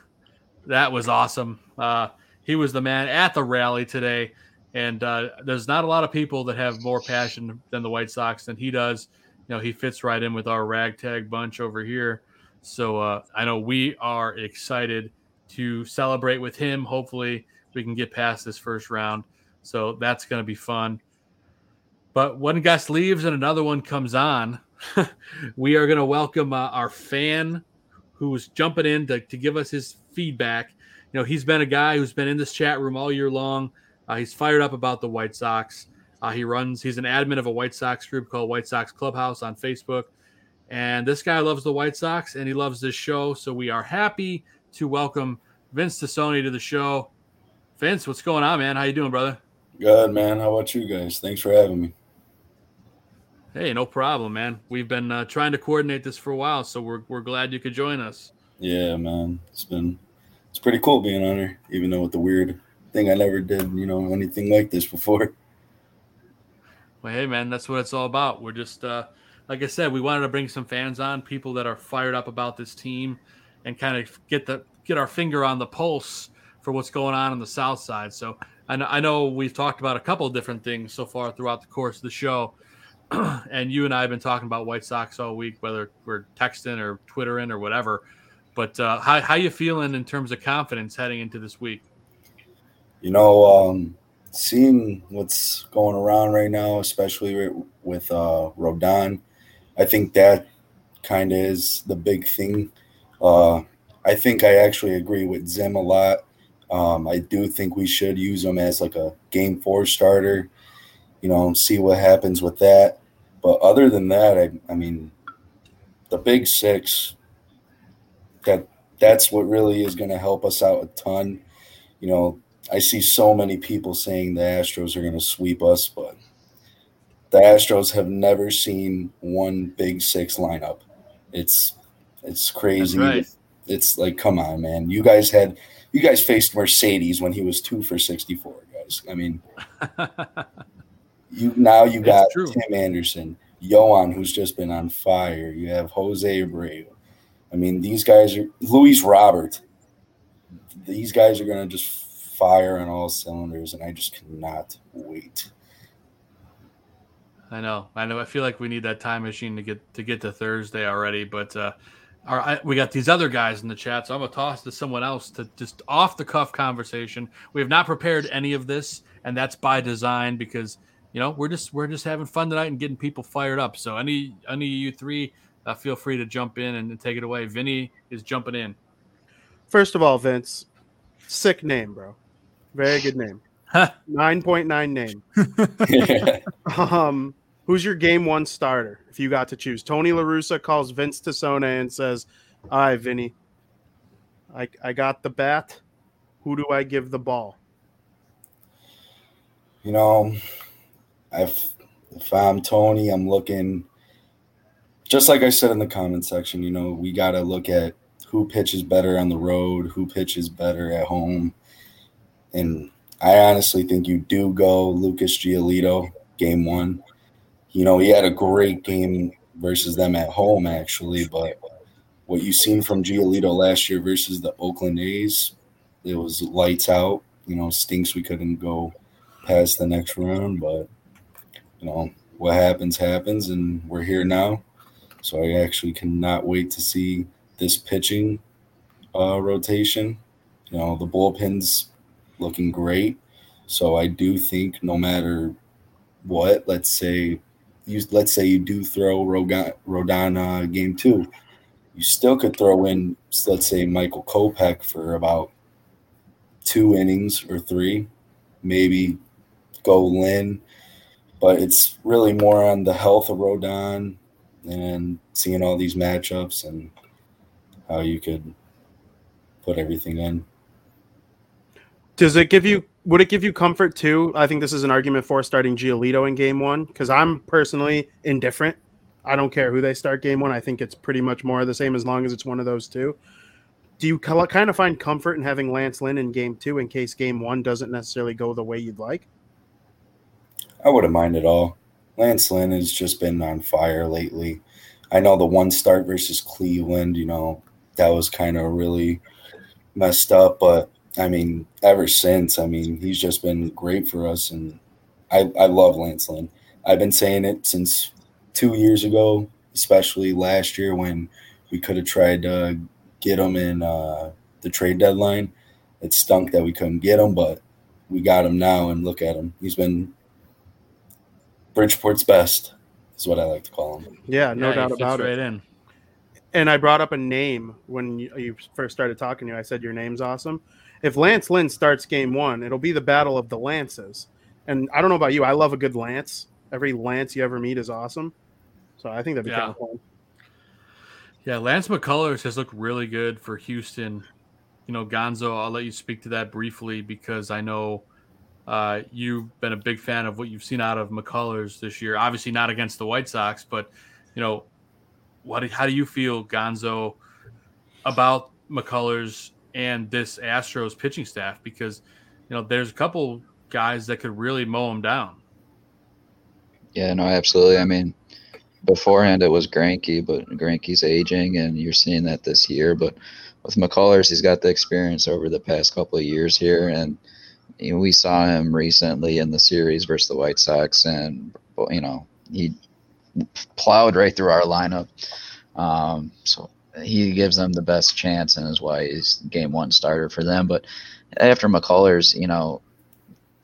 That was awesome. Uh, he was the man at the rally today. And uh, there's not a lot of people that have more passion than the White Sox than he does. You know, he fits right in with our ragtag bunch over here. So uh, I know we are excited to celebrate with him. Hopefully, we can get past this first round. So that's going to be fun. But one guest leaves and another one comes on. we are going to welcome uh, our fan who's jumping in to, to give us his feedback. You know, he's been a guy who's been in this chat room all year long. Uh, he's fired up about the White Sox. Uh, he runs, he's an admin of a White Sox group called White Sox Clubhouse on Facebook. And this guy loves the White Sox and he loves this show. So we are happy to welcome Vince Tassone to the show. Vince, what's going on, man? How you doing, brother? Good, man. How about you guys? Thanks for having me. Hey, no problem, man. We've been uh, trying to coordinate this for a while, so we're we're glad you could join us. Yeah, man. It's been it's pretty cool being on here, even though with the weird thing I never did, you know, anything like this before. Well, hey, man, that's what it's all about. We're just uh, like I said, we wanted to bring some fans on, people that are fired up about this team, and kind of get the get our finger on the pulse for what's going on on the South Side. So I know, I know we've talked about a couple of different things so far throughout the course of the show. and you and I have been talking about White Sox all week, whether we're texting or Twittering or whatever. But uh, how how you feeling in terms of confidence heading into this week? You know, um, seeing what's going around right now, especially with uh, Rodon, I think that kind of is the big thing. Uh, I think I actually agree with Zim a lot. Um, I do think we should use him as like a game four starter, you know, see what happens with that. But other than that, I, I mean, the big six, that that's what really is going to help us out a ton. You know, I see so many people saying the Astros are going to sweep us, but the Astros have never seen one big six lineup. It's it's crazy. Right. It's like, come on, man. You guys had you guys faced Mercedes when he was two for sixty four, guys. I mean you now you got Tim Anderson, Yoan, who's just been on fire. You have Jose Abreu. I mean, these guys are Luis Robert. These guys are gonna just fire on all cylinders, and I just cannot wait. I know, I know. I feel like we need that time machine to get to get to Thursday already, but uh, our, I, we got these other guys in the chat, so I'm gonna toss to someone else to just off the cuff conversation. We have not prepared any of this, and that's by design because you know we're just we're just having fun tonight and getting people fired up. So any any of you three, uh, feel free to jump in and take it away. Vinny is jumping in. First of all, Vince, sick name, bro. Very good name. Nine point nine name. um, who's your game one starter if you got to choose? Tony LaRussa calls Vince Tassone and says, All right, Vinny, I, I got the bat. Who do I give the ball? You know, if, if I'm Tony, I'm looking, just like I said in the comment section, you know, we got to look at who pitches better on the road, who pitches better at home. And I honestly think you do go Lucas Giolito game one you know, he had a great game versus them at home, actually. But what you've seen from Giolito last year versus the Oakland A's, it was lights out. You know, stinks we couldn't go past the next round, but you know what happens happens, and we're here now. So I actually cannot wait to see this pitching uh, rotation. You know, the bullpen's looking great. So I do think no matter what, let's say you let's say you do throw Rodon uh, game two, you still could throw in let's say Michael Kopech for about two innings or three, maybe go Lynn, but it's really more on the health of Rodon and seeing all these matchups and how you could put everything in. Does it give you would it give you comfort too? I think this is an argument for starting Giolito in game one because I'm personally indifferent. I don't care who they start game one. I think it's pretty much more the same as long as it's one of those two. Do you kind of find comfort in having Lance Lynn in game two in case game one doesn't necessarily go the way you'd like? I wouldn't mind at all. Lance Lynn has just been on fire lately. I know the one start versus Cleveland, you know, that was kind of really messed up, but I mean, ever since, I mean, he's just been great for us, and I I love Lance Lynn. I've been saying it since two years ago, especially last year when we could have tried to get him in uh, the trade deadline. It stunk that we couldn't get him, but we got him now, and look at him. He's been Bridgeport's best, is what I like to call him. Yeah, no yeah, doubt about right it. In. And I brought up a name when you first started talking to you. I said your name's awesome if Lance Lynn starts game one, it'll be the battle of the lances. And I don't know about you, I love a good lance. Every lance you ever meet is awesome. So I think that'd be yeah. kind of fun. Yeah, Lance McCullers has looked really good for Houston you know, Gonzo, I'll let you speak to that briefly because I know uh, you've been a big fan of what you've seen out of McCullers this year. Obviously, not against the White Sox, but you know, what? How do you feel, Gonzo, about McCullers and this Astros pitching staff? Because you know, there's a couple guys that could really mow him down. Yeah, no, absolutely. I mean, beforehand it was Greinke, but Greinke's aging, and you're seeing that this year. But with McCullers, he's got the experience over the past couple of years here, and you know, we saw him recently in the series versus the White Sox, and you know he plowed right through our lineup. Um, so he gives them the best chance, and is why he's game one starter for them. But after McCullers, you know,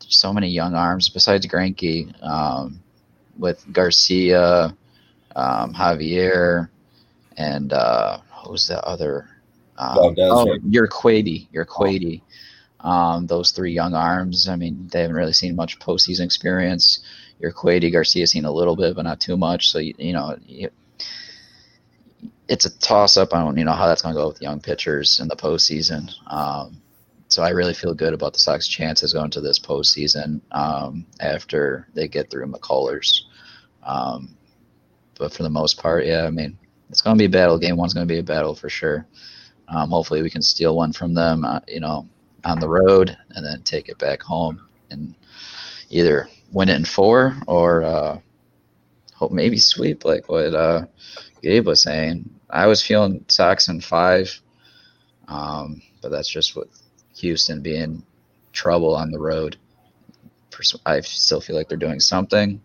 so many young arms besides Greinke, um, with Garcia, um, Javier, and uh, who's the other? Um, oh, Urquidy. You're Quady. Um, those three young arms. I mean, they haven't really seen much postseason experience. Urquidy Garcia seen a little bit, but not too much. So you, you know, it's a toss up on you know how that's going to go with young pitchers in the postseason. Um, so I really feel good about the Sox chances going to this postseason um, after they get through McCullers. Um, but for the most part, yeah, I mean, it's going to be a battle. Game one's going to be a battle for sure. Um, hopefully, we can steal one from them, uh, you know, on the road and then take it back home and either win it in four or uh, hope maybe sweep like what uh, Gabe was saying. I was feeling Sox in five, um, but that's just with Houston being trouble on the road. I still feel like they're doing something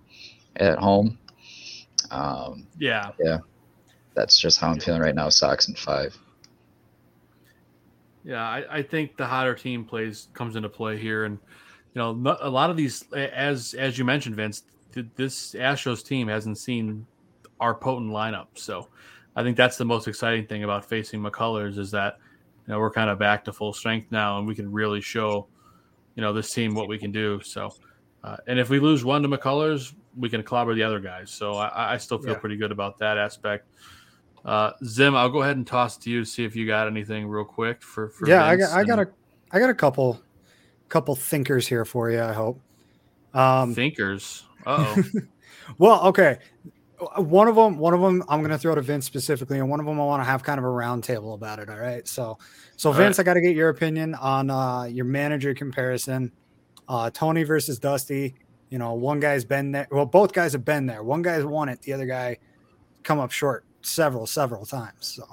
at home. Um, yeah, yeah, that's just how I'm feeling right now. Sox in five. Yeah, I, I think the hotter team plays comes into play here, and you know a lot of these, as as you mentioned, Vince, this Astros team hasn't seen our potent lineup, so I think that's the most exciting thing about facing McCullers is that you know we're kind of back to full strength now, and we can really show you know this team what we can do. So, uh, and if we lose one to McCullers, we can clobber the other guys. So I, I still feel yeah. pretty good about that aspect. Uh, Zim, I'll go ahead and toss to you to see if you got anything real quick for. for yeah, Vince I got, I got a, I got a couple, couple thinkers here for you. I hope. Um, thinkers. Oh. well, okay. One of them, one of them, I'm going to throw to Vince specifically, and one of them I want to have kind of a roundtable about it. All right. So, so Vince, right. I got to get your opinion on uh, your manager comparison. Uh, Tony versus Dusty. You know, one guy's been there. Well, both guys have been there. One guy's won it. The other guy come up short several, several times. So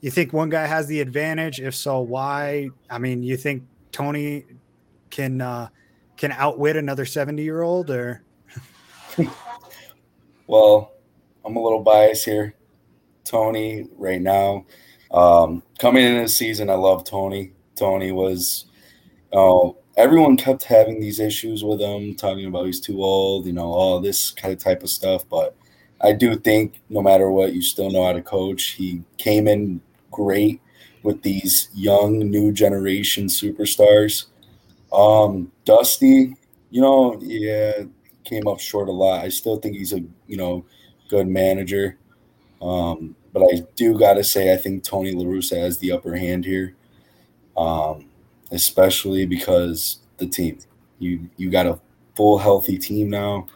you think one guy has the advantage? If so, why? I mean, you think Tony can uh, can outwit another 70 year old or well, I'm a little biased here. Tony right now. Um, coming in this season, I love Tony. Tony was uh, everyone kept having these issues with him, talking about he's too old, you know, all this kind of type of stuff. But I do think no matter what, you still know how to coach. He came in great with these young new generation superstars. Um, Dusty, you know, yeah, came up short a lot. I still think he's a you know good manager. Um, but I do got to say, I think Tony La Russa has the upper hand here, um, especially because the team. You you got a full healthy team now,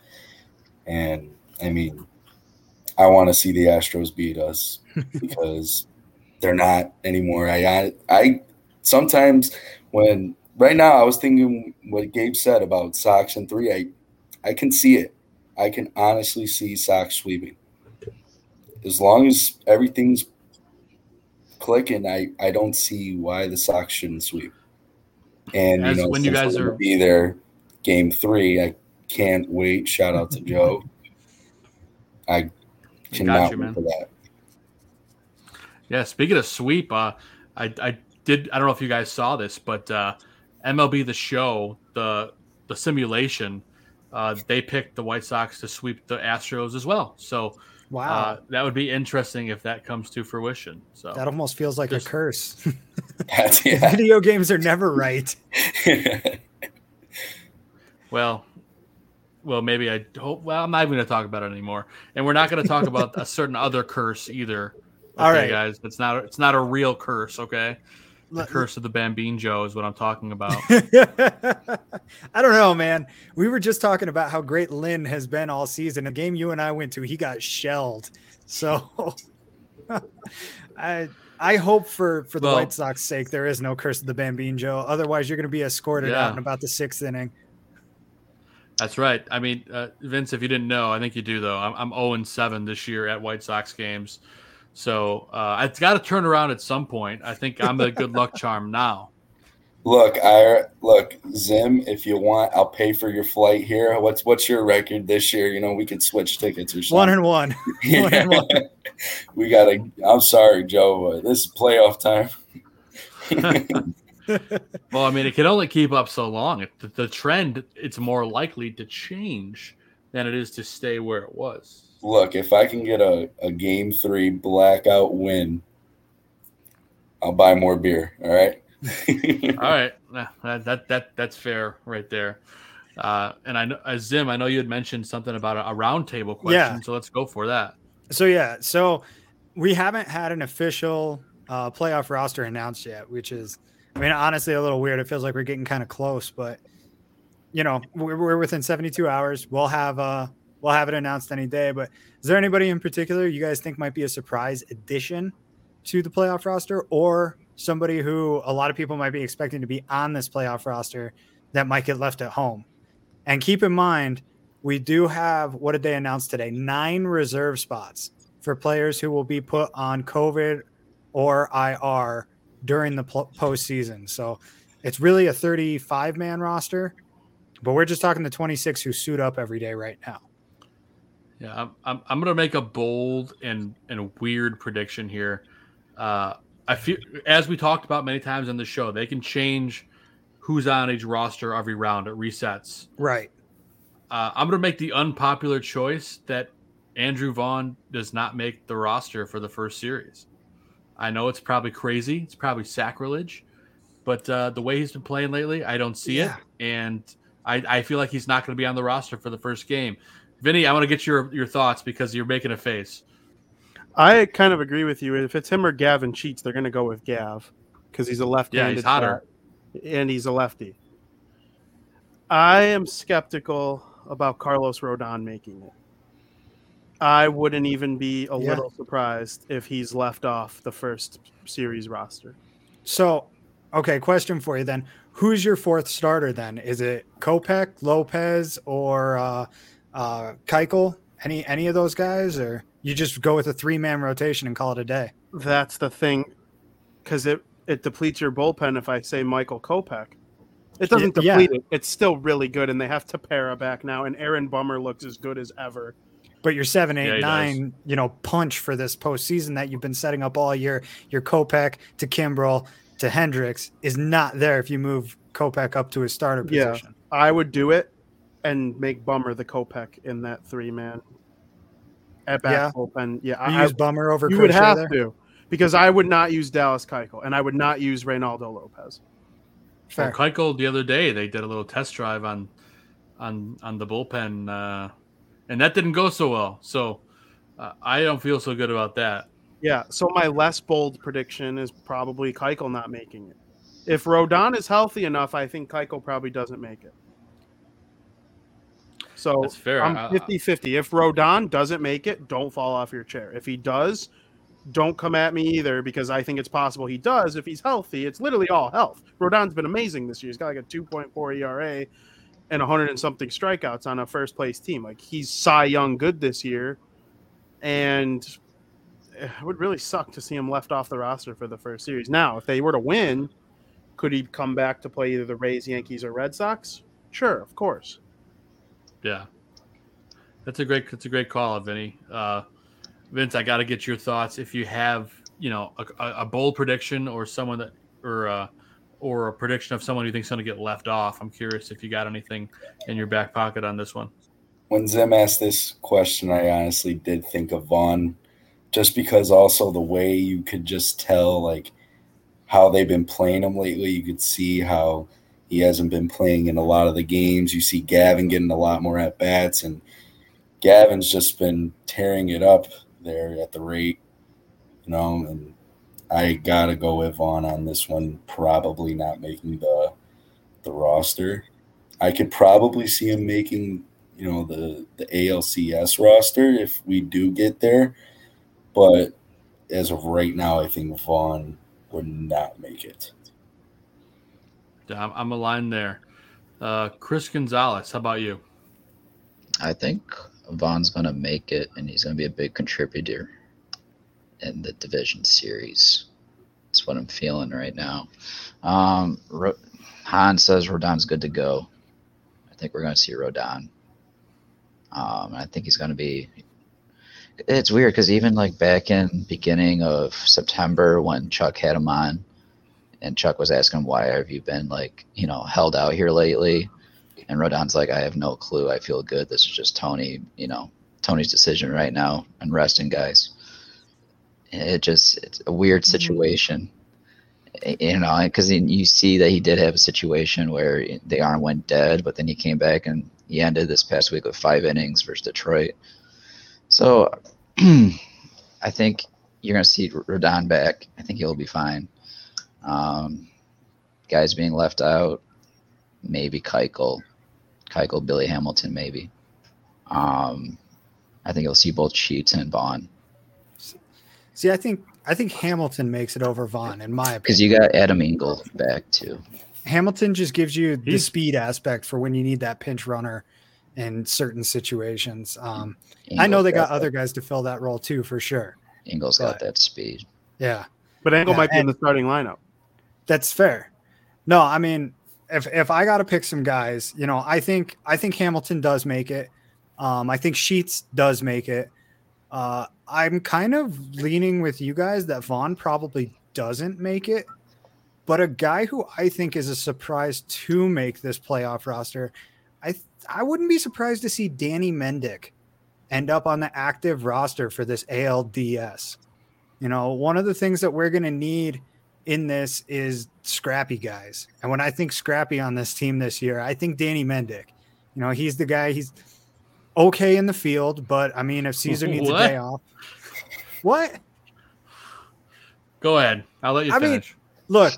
and I mean, I want to see the Astros beat us because they're not anymore. I, I, I sometimes when right now I was thinking what Gabe said about Sox and three. I I can see it. I can honestly see Sox sweeping. As long as everything's clicking, I, I don't see why the Sox shouldn't sweep. And you know, when you guys are be there, game three, I can't wait. Shout out to Joe. I cannot you, wait for that. Yeah, speaking of sweep, uh, I I did. I don't know if you guys saw this, but uh, MLB the Show, the the simulation, uh, they picked the White Sox to sweep the Astros as well. So wow, uh, that would be interesting if that comes to fruition. So that almost feels like Just, a curse. yeah. Video games are never right. well, well, maybe I hope. Well, I'm not even going to talk about it anymore, and we're not going to talk about a certain other curse either. Okay, All right, guys, it's not it's not a real curse. Okay, The curse of the Bambino is what I'm talking about. I don't know, man. We were just talking about how great Lynn has been all season. The game you and I went to, he got shelled. So I I hope for for the well, White Sox sake there is no curse of the Bambino. Otherwise, you're going to be escorted yeah. out in about the sixth inning. That's right. I mean, uh, Vince, if you didn't know, I think you do though. I'm, I'm 0 and 7 this year at White Sox games, so uh, it's got to turn around at some point. I think I'm a good luck charm now. Look, I look Zim. If you want, I'll pay for your flight here. What's what's your record this year? You know, we could switch tickets or something. One and one. one, and one. we gotta. I'm sorry, Joe. this is playoff time. well, I mean, it can only keep up so long. The, the trend, it's more likely to change than it is to stay where it was. Look, if I can get a, a game three blackout win, I'll buy more beer. All right. All right, that, that that that's fair right there. Uh, and I know, uh, Zim, I know you had mentioned something about a, a roundtable question, yeah. so let's go for that. So yeah, so we haven't had an official uh, playoff roster announced yet, which is, I mean, honestly, a little weird. It feels like we're getting kind of close, but you know, we're, we're within 72 hours. We'll have uh we'll have it announced any day. But is there anybody in particular you guys think might be a surprise addition to the playoff roster, or somebody who a lot of people might be expecting to be on this playoff roster that might get left at home. And keep in mind, we do have what did they announce today? Nine reserve spots for players who will be put on COVID or IR during the postseason. So it's really a 35 man roster, but we're just talking the 26 who suit up every day right now. Yeah, I'm, I'm, I'm going to make a bold and, and weird prediction here. Uh, I feel as we talked about many times on the show, they can change who's on each roster every round. It resets. Right. Uh, I'm going to make the unpopular choice that Andrew Vaughn does not make the roster for the first series. I know it's probably crazy. It's probably sacrilege, but uh, the way he's been playing lately, I don't see yeah. it, and I, I feel like he's not going to be on the roster for the first game. Vinny, I want to get your your thoughts because you're making a face. I kind of agree with you. If it's him or Gavin Sheets, they're going to go with Gav because he's a left-handed. Yeah, he's hotter, and he's a lefty. I am skeptical about Carlos Rodon making it. I wouldn't even be a yeah. little surprised if he's left off the first series roster. So, okay, question for you then: Who's your fourth starter then? Is it Kopech, Lopez, or uh, uh, Keuchel? Any any of those guys, or you just go with a three man rotation and call it a day? That's the thing, because it it depletes your bullpen. If I say Michael Kopech, it doesn't deplete yeah. it. It's still really good, and they have Tepera back now, and Aaron Bummer looks as good as ever. But your seven, eight, yeah, nine, does. you know, punch for this postseason that you've been setting up all year, your Kopech to Kimbrel to Hendriks is not there if you move Kopech up to his starter position. Yeah, I would do it and make Bummer the Kopech in that three man at bat yeah. bullpen. Yeah, you I use Bummer over. You would have there? to because I would not use Dallas Keuchel and I would not use Reynaldo Lopez. Fair. Well, Keuchel the other day they did a little test drive on on on the bullpen, uh, and that didn't go so well. So uh, I don't feel so good about that. Yeah. So my less bold prediction is probably Keuchel not making it. If Rodon is healthy enough, I think Keuchel probably doesn't make it. So That's fair. I'm 50 50. If Rodon doesn't make it, don't fall off your chair. If he does, don't come at me either because I think it's possible he does if he's healthy. It's literally all health. Rodon's been amazing this year. He's got like a 2.4 ERA and 100 and something strikeouts on a first place team. Like he's Cy Young good this year. And it would really suck to see him left off the roster for the first series. Now, if they were to win, could he come back to play either the Rays, Yankees, or Red Sox? Sure, of course. Yeah, that's a great that's a great call, Vinny. Uh, Vince, I got to get your thoughts. If you have, you know, a, a bold prediction or someone that or uh, or a prediction of someone you think's going to get left off, I'm curious if you got anything in your back pocket on this one. When Zim asked this question, I honestly did think of Vaughn, just because also the way you could just tell like how they've been playing him lately. You could see how he hasn't been playing in a lot of the games. You see Gavin getting a lot more at bats, and Gavin's just been tearing it up there at the rate, you know. And I gotta go with Vaughn on this one. Probably not making the the roster. I could probably see him making you know the the ALCS roster if we do get there, but as of right now, I think Vaughn would not make it. I'm aligned there. Uh, Chris Gonzalez, how about you? I think Vaughn's going to make it, and he's going to be a big contributor in the division series. That's what I'm feeling right now. Um, Ro- Han says Rodon's good to go. I think we're going to see Rodon. Um, I think he's going to be. It's weird because even like back in beginning of September when Chuck had him on, and Chuck was asking why have you been like you know held out here lately, and Rodon's like I have no clue. I feel good. This is just Tony. You know Tony's decision right now and resting guys it just it's a weird mm-hmm. situation. You know because you see that he did have a situation where the arm went dead but then he came back and he ended this past week with five innings versus detroit. So i think you're going to see rodon back. I think he'll be fine. Um, guys being left out maybe keuchel keuchel billy hamilton maybe. Um, i think you'll see both Sheets and Vaughn See, I think I think Hamilton makes it over Vaughn in my opinion. Because you got Adam Engel back too. Hamilton just gives you the speed aspect for when you need that pinch runner in certain situations. Um, I know they got, got other guys to fill that role too, for sure. Engel's but, got that speed. Yeah, but Engel yeah, might be in the starting lineup. That's fair. No, I mean, if if I got to pick some guys, you know, I think I think Hamilton does make it. Um, I think Sheets does make it. Uh, I'm kind of leaning with you guys that Vaughn probably doesn't make it, but a guy who I think is a surprise to make this playoff roster, I I wouldn't be surprised to see Danny Mendick end up on the active roster for this ALDS. You know, one of the things that we're going to need in this is scrappy guys. And when I think scrappy on this team this year, I think Danny Mendick. You know, he's the guy, he's okay in the field, but I mean, if Cesar needs what? a day off, what? Go ahead. I'll let you I finish. Mean, look,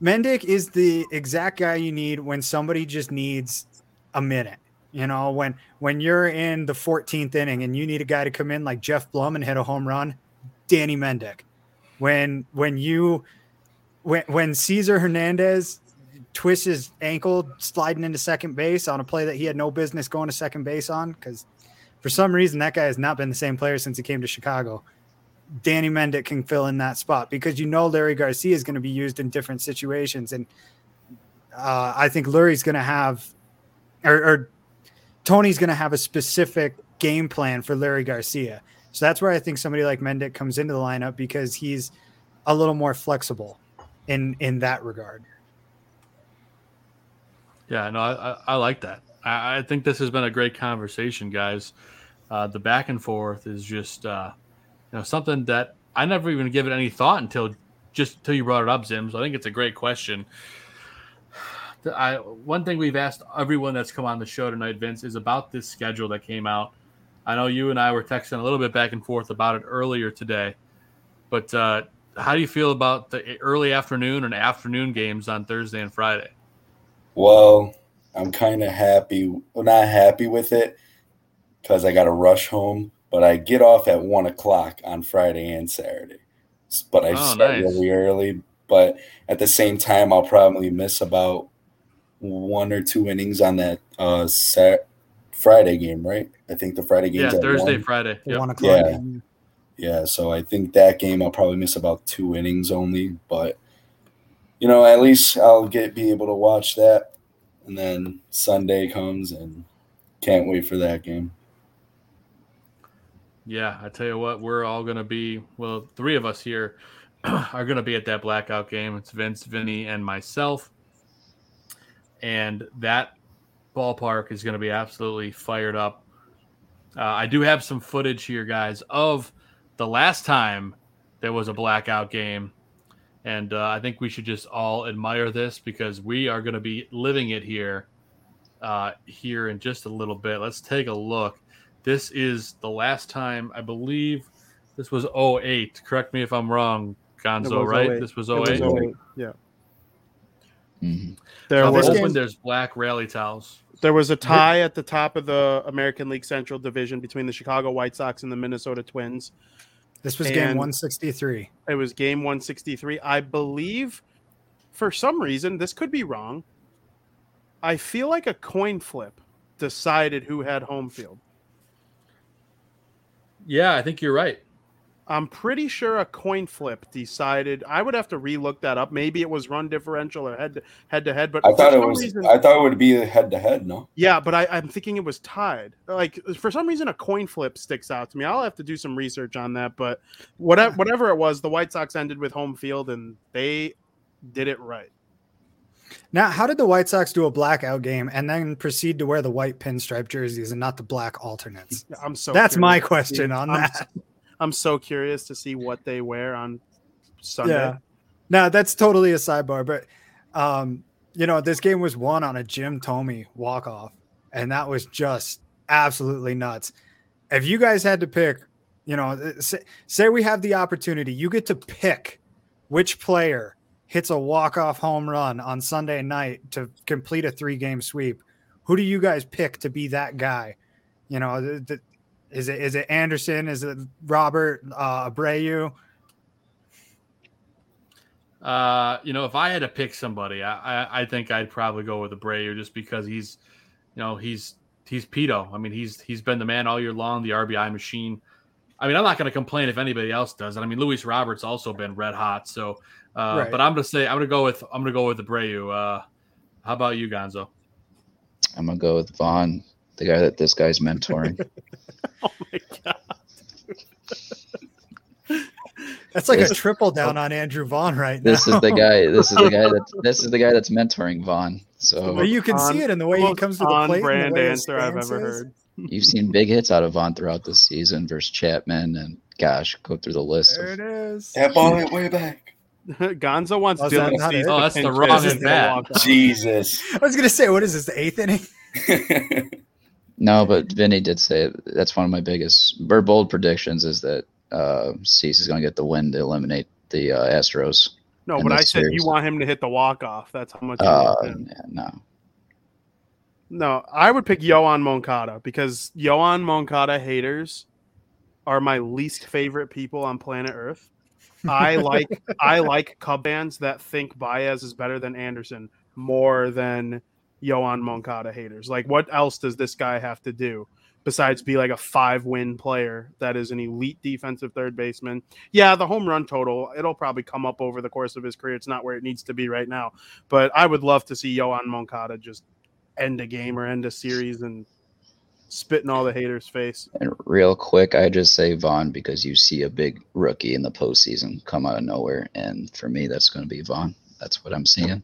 Mendick is the exact guy you need when somebody just needs a minute. You know, when when you're in the 14th inning and you need a guy to come in like Jeff Blum and hit a home run, Danny Mendick. When when you when when Cesar Hernandez twists his ankle sliding into second base on a play that he had no business going to second base on because for some reason that guy has not been the same player since he came to Chicago. Danny Mendick can fill in that spot because you know Leury Garcia is going to be used in different situations, and uh, I think Lurie's going to have, or, or Tony's going to have a specific game plan for Leury Garcia. So that's where I think somebody like Mendick comes into the lineup because he's a little more flexible in in that regard. Yeah, no, I, I, I like that. I, I, think this has been a great conversation, guys. Uh, the back and forth is just uh, you know something that I never even give it any thought until just until you brought it up, Zim. So I think it's a great question. I, one thing we've asked everyone that's come on the show tonight, Vince, is about this schedule that came out. I know you and I were texting a little bit back and forth about it earlier today, but uh, how do you feel about the early afternoon and afternoon games on Thursday and Friday? Well, I'm kind of happy. Well, not happy with it because I got to rush home. But I get off at one o'clock on Friday and Saturday. But I oh, start nice. really early. But at the same time, I'll probably miss about one or two innings on that uh Sat- Friday game, right? I think the Friday game. Yeah, Thursday, one. Friday. Yep. One o'clock. Yeah. Yeah, so I think that game I'll probably miss about two innings only, but you know, at least I'll get be able to watch that. And then Sunday comes and can't wait for that game. Yeah, I tell you what, we're all gonna be well, three of us here are gonna be at that blackout game. It's Vince, Vinny, and myself. And that ballpark is gonna be absolutely fired up. Uh, I do have some footage here, guys, of the last time there was a blackout game and uh, I think we should just all admire this because we are going to be living it here, uh, here in just a little bit. Let's take a look. This is the last time I believe this was 08. Correct me if I'm wrong, Gonzo, right? 08. This was 08. Was 08. Yeah. Mm-hmm. There so was open, there's black rally towels. There was a tie at the top of the American League Central Division between the Chicago White Sox and the Minnesota Twins. This was and game 163. It was game 163. I believe for some reason, this could be wrong. I feel like a coin flip decided who had home field. Yeah, I think you're right. I'm pretty sure a coin flip decided. I would have to relook that up. Maybe it was run differential or head to head to head. But I thought it was. Reason, I thought it would be head to head. No. Yeah, but I, I'm thinking it was tied. Like for some reason, a coin flip sticks out to me. I'll have to do some research on that. But whatever whatever it was, the White Sox ended with home field, and they did it right. Now, how did the White Sox do a blackout game and then proceed to wear the white pinstripe jerseys and not the black alternates? I'm so. That's my question on I'm, that. I'm so curious to see what they wear on Sunday. Yeah. That's totally a sidebar, but um, you know, this game was won on a Jim Thome walk off, and that was just absolutely nuts. If you guys had to pick, you know, uh, say, say we have the opportunity, you get to pick which player hits a walk-off home run on Sunday night to complete a three-game sweep. Who do you guys pick to be that guy? You know, the, the, is it is it Anderson? Is it Robert uh, Abreu? Uh, you know, if I had to pick somebody, I, I, I think I'd probably go with Abreu just because he's, you know, he's he's Pito. I mean, he's he's been the man all year long, the RBI machine. I mean, I'm not going to complain if anybody else does it. I mean, Luis Roberts also been red hot. So, uh, right. but I'm going to say I'm going to go with I'm going to go with Abreu. Uh, how about you, Gonzo? I'm going to go with Vaughn, the guy that this guy's mentoring. oh my god. That's like this, a triple down on Andrew Vaughn right now. This is the guy. This is the guy that. This is the guy that's mentoring Vaughn. So well, you can on, see it in the way he comes to the plate. brand answer I've ever heard. You've seen big hits out of Vaughn throughout the season versus Chapman, and gosh, go through the list. There of, it is. That ball went way back. Gonzo wants oh, Dylan that Oh, that's the wrong bat. Jesus. I was gonna say, what is this? The eighth inning? No, but Vinny did say that's one of my biggest, or bold predictions is that uh, Cease is going to get the win to eliminate the uh, Astros. No, but I said series. you want him to hit the walk off. That's how much. Uh, yeah, no. No, I would pick Yoan Moncada because Yoan Moncada haters are my least favorite people on planet Earth. I like I like Cub fans that think Baez is better than Anderson more than Yoan Moncada haters. Like, what else does this guy have to do? besides be like a five win player that is an elite defensive third baseman. Yeah, the home run total, it'll probably come up over the course of his career. It's not where it needs to be right now. But I would love to see Yoan Moncada just end a game or end a series and spit in all the haters' face. And real quick, I just say Vaughn because you see a big rookie in the postseason come out of nowhere. And for me, that's going to be Vaughn. That's what I'm seeing.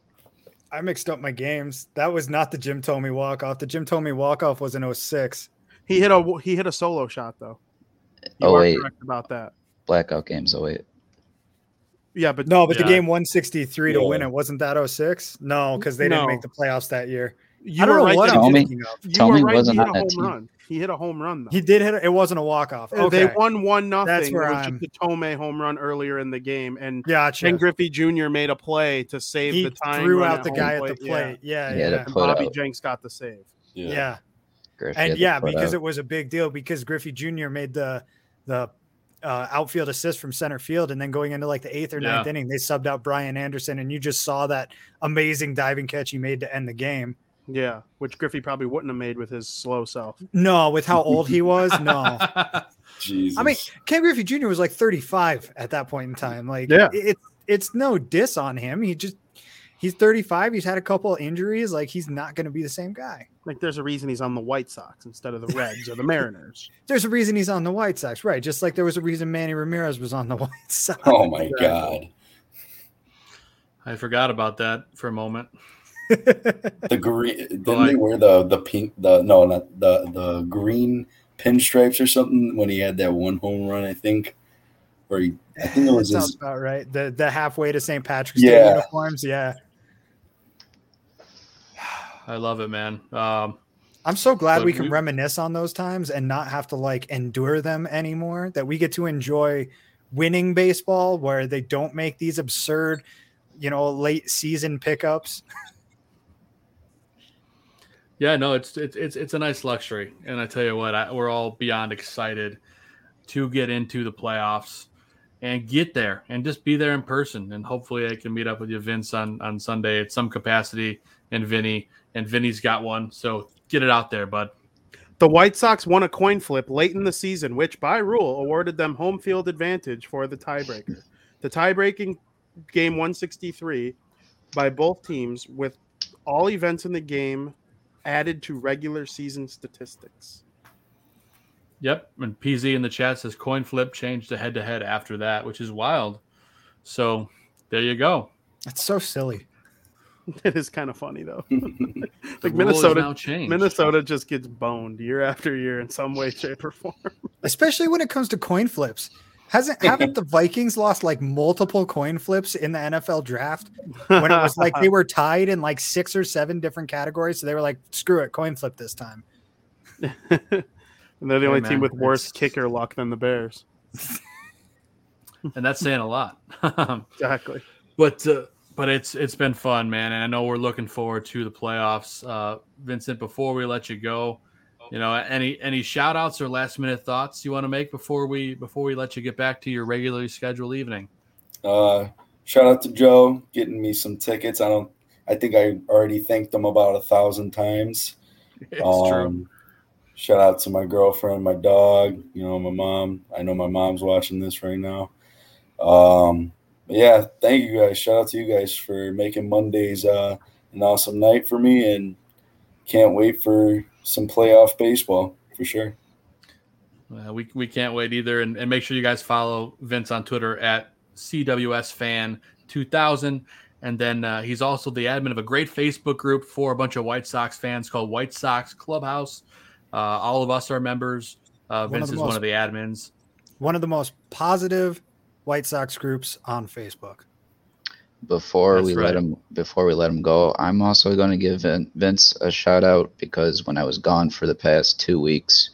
I mixed up my games. That was not the Jim Thome walk off. The Jim Thome walk off was in 06. He hit a he hit a solo shot though. You oh wait, about that. Blackout games. Oh wait. Yeah, but no, but yeah. the game 163 to win it wasn't that 06? No, because they no. didn't make the playoffs that year. You I don't know right what I'm thinking of. Tell me right, wasn't on that team. Run. He hit a home run. Though. He did hit. It wasn't a walk off. Okay. They won one nothing. That's where I'm. The Thome home run earlier in the game, and gotcha. Ken Griffey Jr. made a play to save he the time. Threw out the guy plate. at the plate. Yeah, yeah. yeah. And Bobby out. Jenks got the save. Yeah. yeah. Griffey and yeah, because out. it was a big deal because Griffey Jr. made the the uh, outfield assist from center field, and then going into like the eighth or ninth yeah. inning, they subbed out Brian Anderson, and you just saw that amazing diving catch he made to end the game. Yeah, which Griffey probably wouldn't have made with his slow self. No, with how old he was, no. Jesus. I mean, Ken Griffey Jr. was like 35 at that point in time. Like, yeah, it's it's no diss on him. He just he's 35. He's had a couple injuries. Like, he's not going to be the same guy. Like, there's a reason he's on the White Sox instead of the Reds or the Mariners. There's a reason he's on the White Sox, right? Just like there was a reason Manny Ramirez was on the White Sox. Oh my god. I forgot about that for a moment. the green didn't like, they wear the the pink the no not the the green pinstripes or something when he had that one home run I think or he I think it was that his, about right the the halfway to St. Patrick's yeah. Day uniforms yeah I love it man um, I'm so glad we can we, reminisce on those times and not have to like endure them anymore that we get to enjoy winning baseball where they don't make these absurd, you know, late season pickups. Yeah, no, it's it's it's it's a nice luxury, and I tell you what, I, we're all beyond excited to get into the playoffs and get there and just be there in person. And hopefully, I can meet up with you, Vince, on on Sunday at some capacity, and Vinny, and Vinny's got one, so get it out there, bud. The White Sox won a coin flip late in the season, which by rule awarded them home field advantage for the tiebreaker. The tie-breaking game 163 by both teams with all events in the game added to regular season statistics. Yep, and PZ in the chat says coin flip changed to head to head after that, which is wild. So there you go. That's so silly. It is kind of funny though. like Minnesota, Minnesota just gets boned year after year in some way, shape, or form. Especially when it comes to coin flips. Hasn't haven't the Vikings lost like multiple coin flips in the NFL draft when it was like they were tied in like six or seven different categories? So they were like, screw it, coin flip this time. and they're the hey, only man, team with worse kicker luck than the Bears. and that's saying a lot. exactly. But uh, but it's it's been fun, man, and I know we're looking forward to the playoffs. Uh, Vincent, before we let you go, you know, any any shout outs or last minute thoughts you want to make before we before we let you get back to your regularly scheduled evening? Uh, shout out to Joe getting me some tickets. I don't. I think I already thanked them about a thousand times. It's um, true. Shout out to my girlfriend, my dog, you know, my mom. I know my mom's watching this right now. Um, yeah, thank you guys. Shout out to you guys for making Mondays uh, an awesome night for me, and can't wait for some playoff baseball for sure. Uh, we we can't wait either, and, and make sure you guys follow Vince on Twitter at CWSFan2000. And then uh, he's also the admin of a great Facebook group for a bunch of White Sox fans called White Sox Clubhouse. Uh, all of us are members. Uh, Vince is most, one of the admins. One of the most positive White Sox groups on Facebook. Before That's we right. let him, before we let him go, I'm also going to give Vince a shout out because when I was gone for the past two weeks,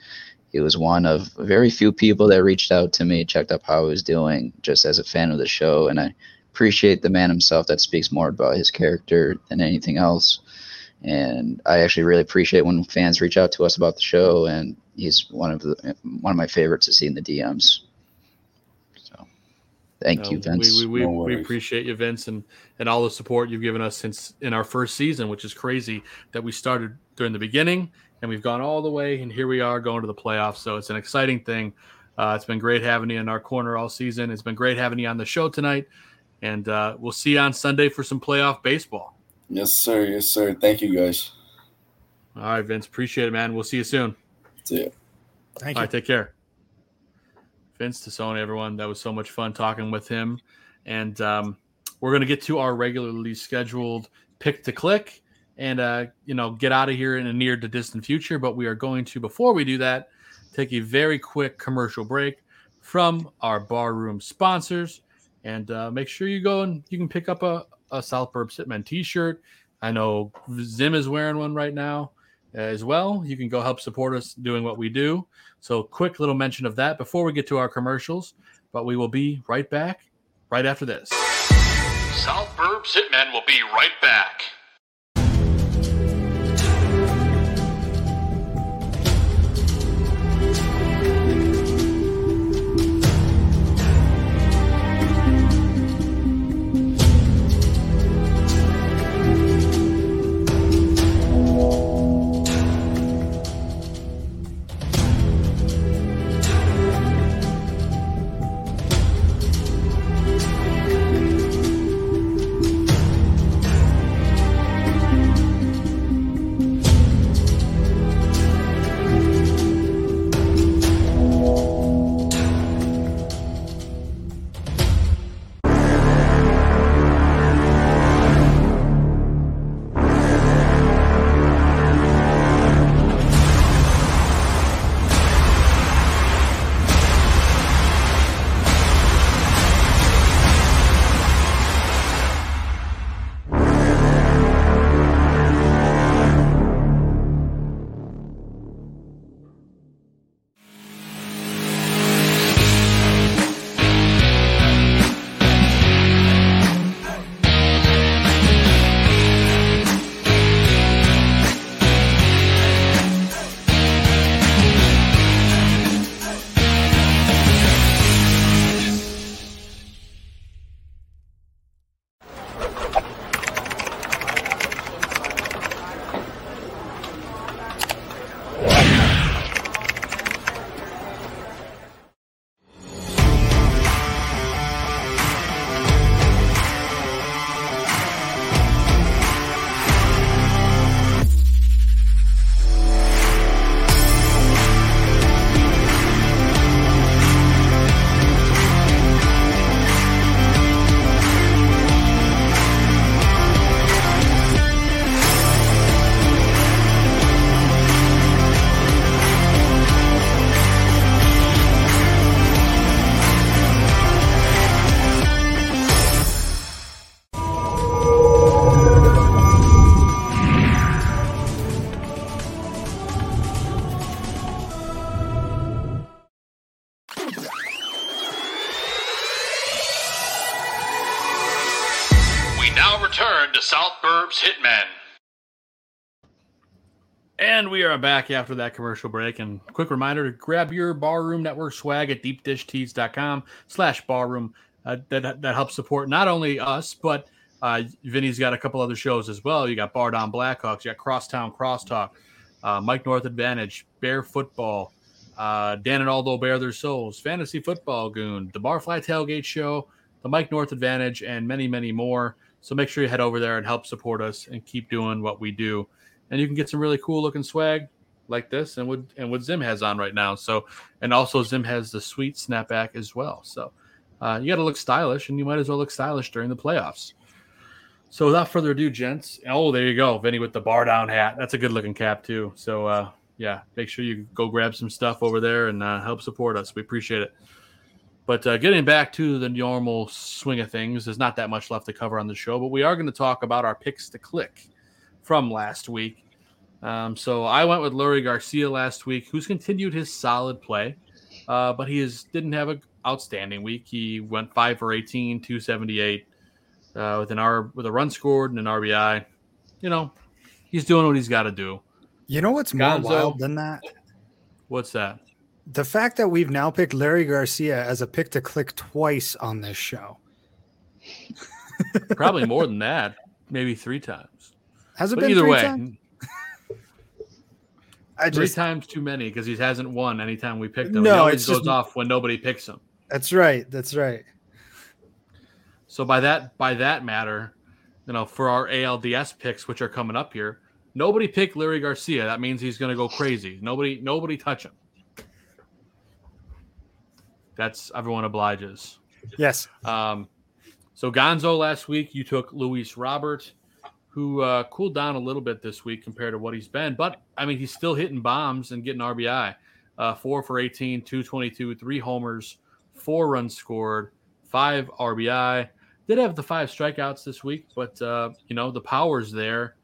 he was one of very few people that reached out to me, checked up how I was doing, just as a fan of the show, and I appreciate the man himself that speaks more about his character than anything else. And I actually really appreciate when fans reach out to us about the show, and he's one of the one of my favorites to see in the DMs. Thank you, Vince. We, we, no we, appreciate you, Vince, and, and all the support you've given us since in our first season, which is crazy that we started during the beginning and we've gone all the way, and here we are going to the playoffs. So it's an exciting thing. Uh, it's been great having you in our corner all season. It's been great having you on the show tonight, and uh, we'll see you on Sunday for some playoff baseball. Yes, sir. Yes, sir. Thank you, guys. All right, Vince. Appreciate it, man. We'll see you soon. See you. Thank all you. Right, take care. Vince Tassone, everyone. That was so much fun talking with him. And um, we're going to get to our regularly scheduled pick to click and, uh, you know, get out of here in a near to distant future. But we are going to, before we do that, take a very quick commercial break from our barroom sponsors. And uh, make sure you go and you can pick up a, a South Burbs Hitmen t shirt. I know Zim is wearing one right now as well. You can go help support us doing what we do. So, quick little mention of that before we get to our commercials, but we will be right back right after this. South Burbs Hitmen will be right back. Are back after that commercial break. And quick reminder to grab your Barroom Network swag at deepdishtees.com slash barroom. Uh, that, that helps support not only us, but uh, Vinny's got a couple other shows as well. You got Bar Down Blackhawks, you got Crosstown Crosstalk, uh, Mike North Advantage, Bear Football, uh, Dan and Aldo Bear Their Souls, Fantasy Football Goon, the Barfly Tailgate Show, the Mike North Advantage, and many, many more. So make sure you head over there and help support us and keep doing what we do and you can get some really cool looking swag like this and what and what Zim has on right now. So and also Zim has the sweet snapback as well. So uh, you got to look stylish, and you might as well look stylish during the playoffs. So without further ado, gents. Oh, there you go, Vinny with the bar down hat. That's a good looking cap too. So uh, yeah, make sure you go grab some stuff over there and uh, help support us. We appreciate it. But uh, getting back to the normal swing of things, there's not that much left to cover on the show, but we are going to talk about our picks to click from last week. Um, so I went with Leury Garcia last week, who's continued his solid play, uh, but he is, didn't have an outstanding week. He went five for 18, 278 uh, with an R with a run scored and an RBI. You know, he's doing what he's got to do. You know what's Gonzo, more wild than that? What's that? The fact that we've now picked Leury Garcia as a pick to click twice on this show. Probably more than that, maybe three times. Has it but been either way? Times? I Three times too many because he hasn't won anytime we picked him. No, he always goes just, off when nobody picks him. That's right. That's right. So by that by that matter, you know, for our ALDS picks, which are coming up here, nobody picked Leury Garcia. That means he's going to go crazy. Nobody nobody touch him. That's everyone obliges. Yes. Um, so Gonzo last week you took Luis Robert who uh, cooled down a little bit this week compared to what he's been. But I mean, he's still hitting bombs and getting RBI. Uh, four for 18, 222, three homers, four runs scored, five RBI. Did have the five strikeouts this week, but uh, you know the power's there.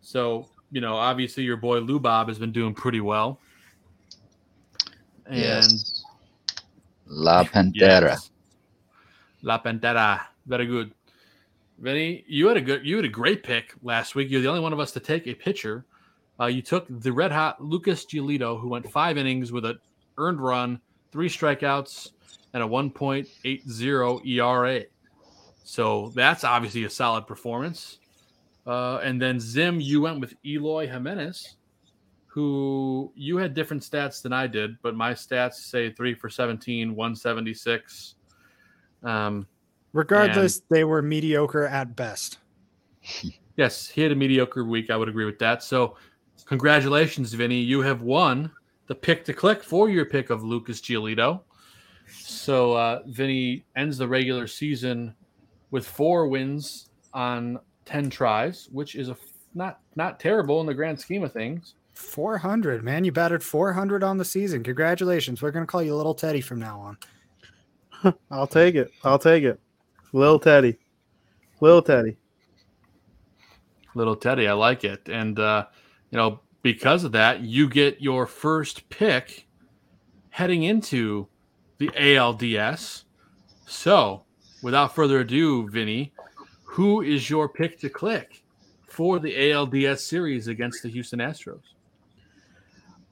So you know, obviously your boy Lou Bob has been doing pretty well. And yes. La Pantera. Yes. La Pantera. Very good. Vinny, you had a good, you had a great pick last week. You're the only one of us to take a pitcher. Uh, you took the red hot Lucas Giolito, who went five innings with an earned run, three strikeouts, and a 1.80 ERA. So that's obviously a solid performance. Uh, and then Zim, you went with Eloy Jimenez, who you had different stats than I did, but my stats say three for 17, 176. Um, Regardless, and, they were mediocre at best. yes, he had a mediocre week. I would agree with that. So, congratulations, Vinny. You have won the pick to click for your pick of Lucas Giolito. So, uh, Vinny ends the regular season with four wins on 10 tries, which is a not not terrible in the grand scheme of things. 400, man. You batted 400 on the season. Congratulations. We're going to call you Little Teddy from now on. I'll take it. I'll take it. Little Teddy. Little Teddy. Little Teddy. I like it. And, uh, you know, because of that, you get your first pick heading into the ALDS. So, without further ado, Vinny, who is your pick to click for the ALDS series against the Houston Astros?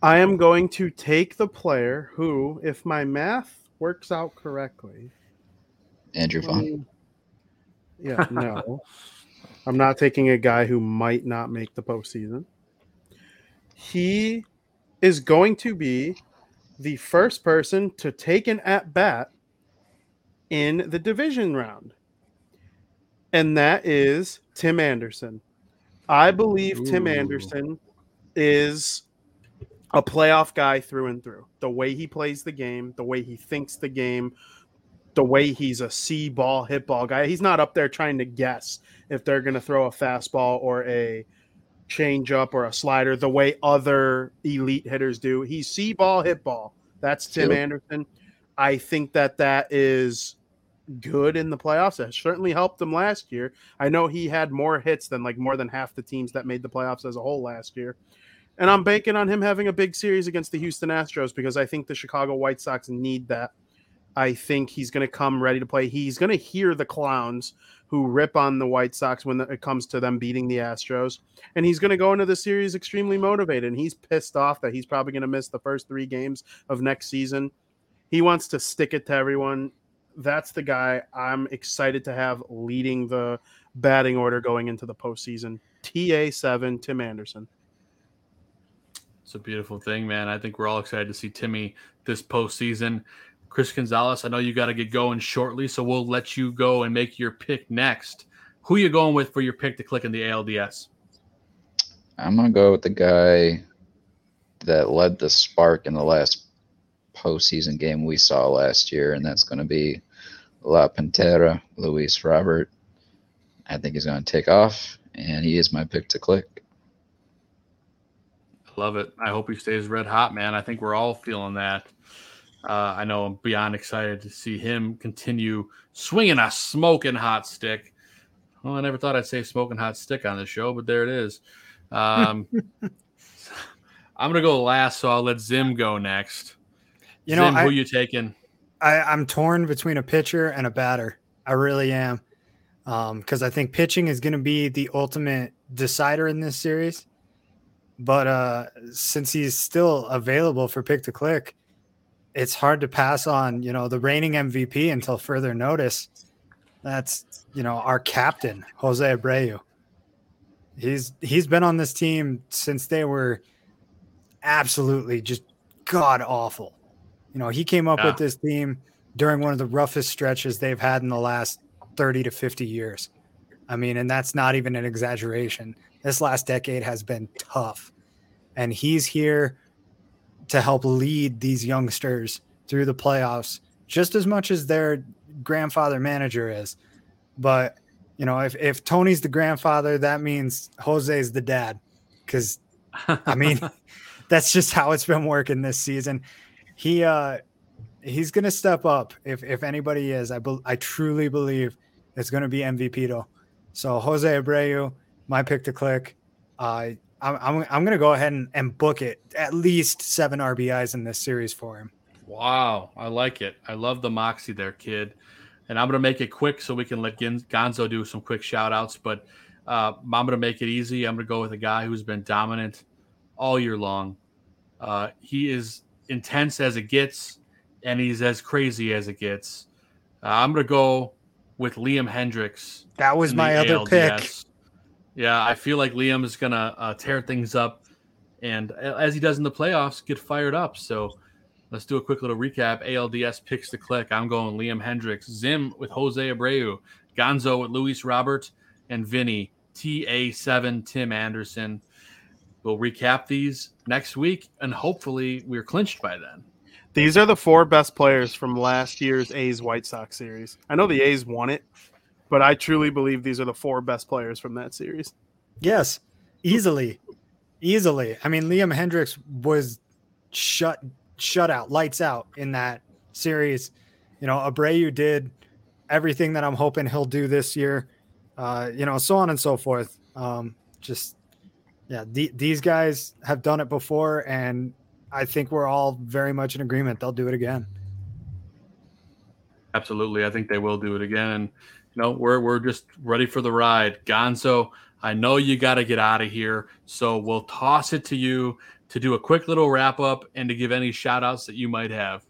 I am going to take the player who, if my math works out correctly, Andrew Vaughn. Mm, yeah, no. I'm not taking a guy who might not make the postseason. He is going to be the first person to take an at bat in the division round. And that is Tim Anderson. I believe Ooh. Tim Anderson is a playoff guy through and through. The way he plays the game, the way he thinks the game, the way he's a C ball hit ball guy. He's not up there trying to guess if they're going to throw a fastball or a change up or a slider the way other elite hitters do. He's C ball hit ball. That's Tim yep. Anderson. I think that that is good in the playoffs. It certainly helped him last year. I know he had more hits than like more than half the teams that made the playoffs as a whole last year. And I'm banking on him having a big series against the Houston Astros because I think the Chicago White Sox need that I think he's going to come ready to play. He's going to hear the clowns who rip on the White Sox when it comes to them beating the Astros. And he's going to go into the series extremely motivated. And he's pissed off that he's probably going to miss the first three games of next season. He wants to stick it to everyone. That's the guy I'm excited to have leading the batting order going into the postseason. TA7, Tim Anderson. It's a beautiful thing, man. I think we're all excited to see Timmy this postseason. Chris Gonzalez, I know you got to get going shortly, so we'll let you go and make your pick next. Who you going with for your pick to click in the ALDS? I'm gonna go with the guy that led the spark in the last postseason game we saw last year, and that's going to be La Pantera, Luis Robert. I think he's going to take off, and he is my pick to click. I love it. I hope he stays red hot, man. I think we're all feeling that. Uh, I know I'm beyond excited to see him continue swinging a smoking hot stick. Well, I never thought I'd say smoking hot stick on the show, but there it is. Um, I'm gonna go last, so I'll let Zim go next. You know, I, who you taking? I, I'm torn between a pitcher and a batter. I really am, because um, I think pitching is going to be the ultimate decider in this series. But uh, since he's still available for pick to click, it's hard to pass on, you know, the reigning MVP until further notice. That's, you know, our captain, Jose Abreu. He's he's been on this team since they were absolutely just god awful. You know, he came up yeah. with this team during one of the roughest stretches they've had in the last 30 to 50 years. I mean, and that's not even an exaggeration. This last decade has been tough. And he's here to help lead these youngsters through the playoffs just as much as their grandfather manager is. But, you know, if, if Tony's the grandfather, that means Jose's the dad. Because, I mean, that's just how it's been working this season. He, uh, he's going to step up if, if anybody is. I, be, I truly believe it's going to be MVP though. So Jose Abreu, my pick to click. Uh, I'm, I'm, I'm going to go ahead and, and book it at least seven RBIs in this series for him. Wow, I like it. I love the moxie there, kid. And I'm going to make it quick so we can let Gonzo do some quick shout outs. But uh, I'm going to make it easy. I'm going to go with a guy who's been dominant all year long. Uh, he is intense as it gets, and he's as crazy as it gets. Uh, I'm going to go with Liam Hendriks. That was my other ALDS. pick. Yeah, I feel like Liam is to uh, tear things up. And as he does in the playoffs, get fired up. So Let's do a quick little recap. ALDS picks to click. I'm going Liam Hendriks, Zim with Jose Abreu, Gonzo with Luis Robert, and Vinny TA7 Tim Anderson. We'll recap these next week, and hopefully we're clinched by then. These are the four best players from last year's A's White Sox series. I know the A's won it, but I truly believe these are the four best players from that series. Yes, easily, easily. I mean, Liam Hendriks was shut shut out, lights out in that series. You know, Abreu did everything that I'm hoping he'll do this year. Uh, you know, so on and so forth. Um, just yeah, the, these guys have done it before, and I think we're all very much in agreement. They'll do it again. Absolutely, I think they will do it again. And know, we're we're just ready for the ride. Gonzo, I know you got to get out of here, so we'll toss it to you to do a quick little wrap up and to give any shout outs that you might have.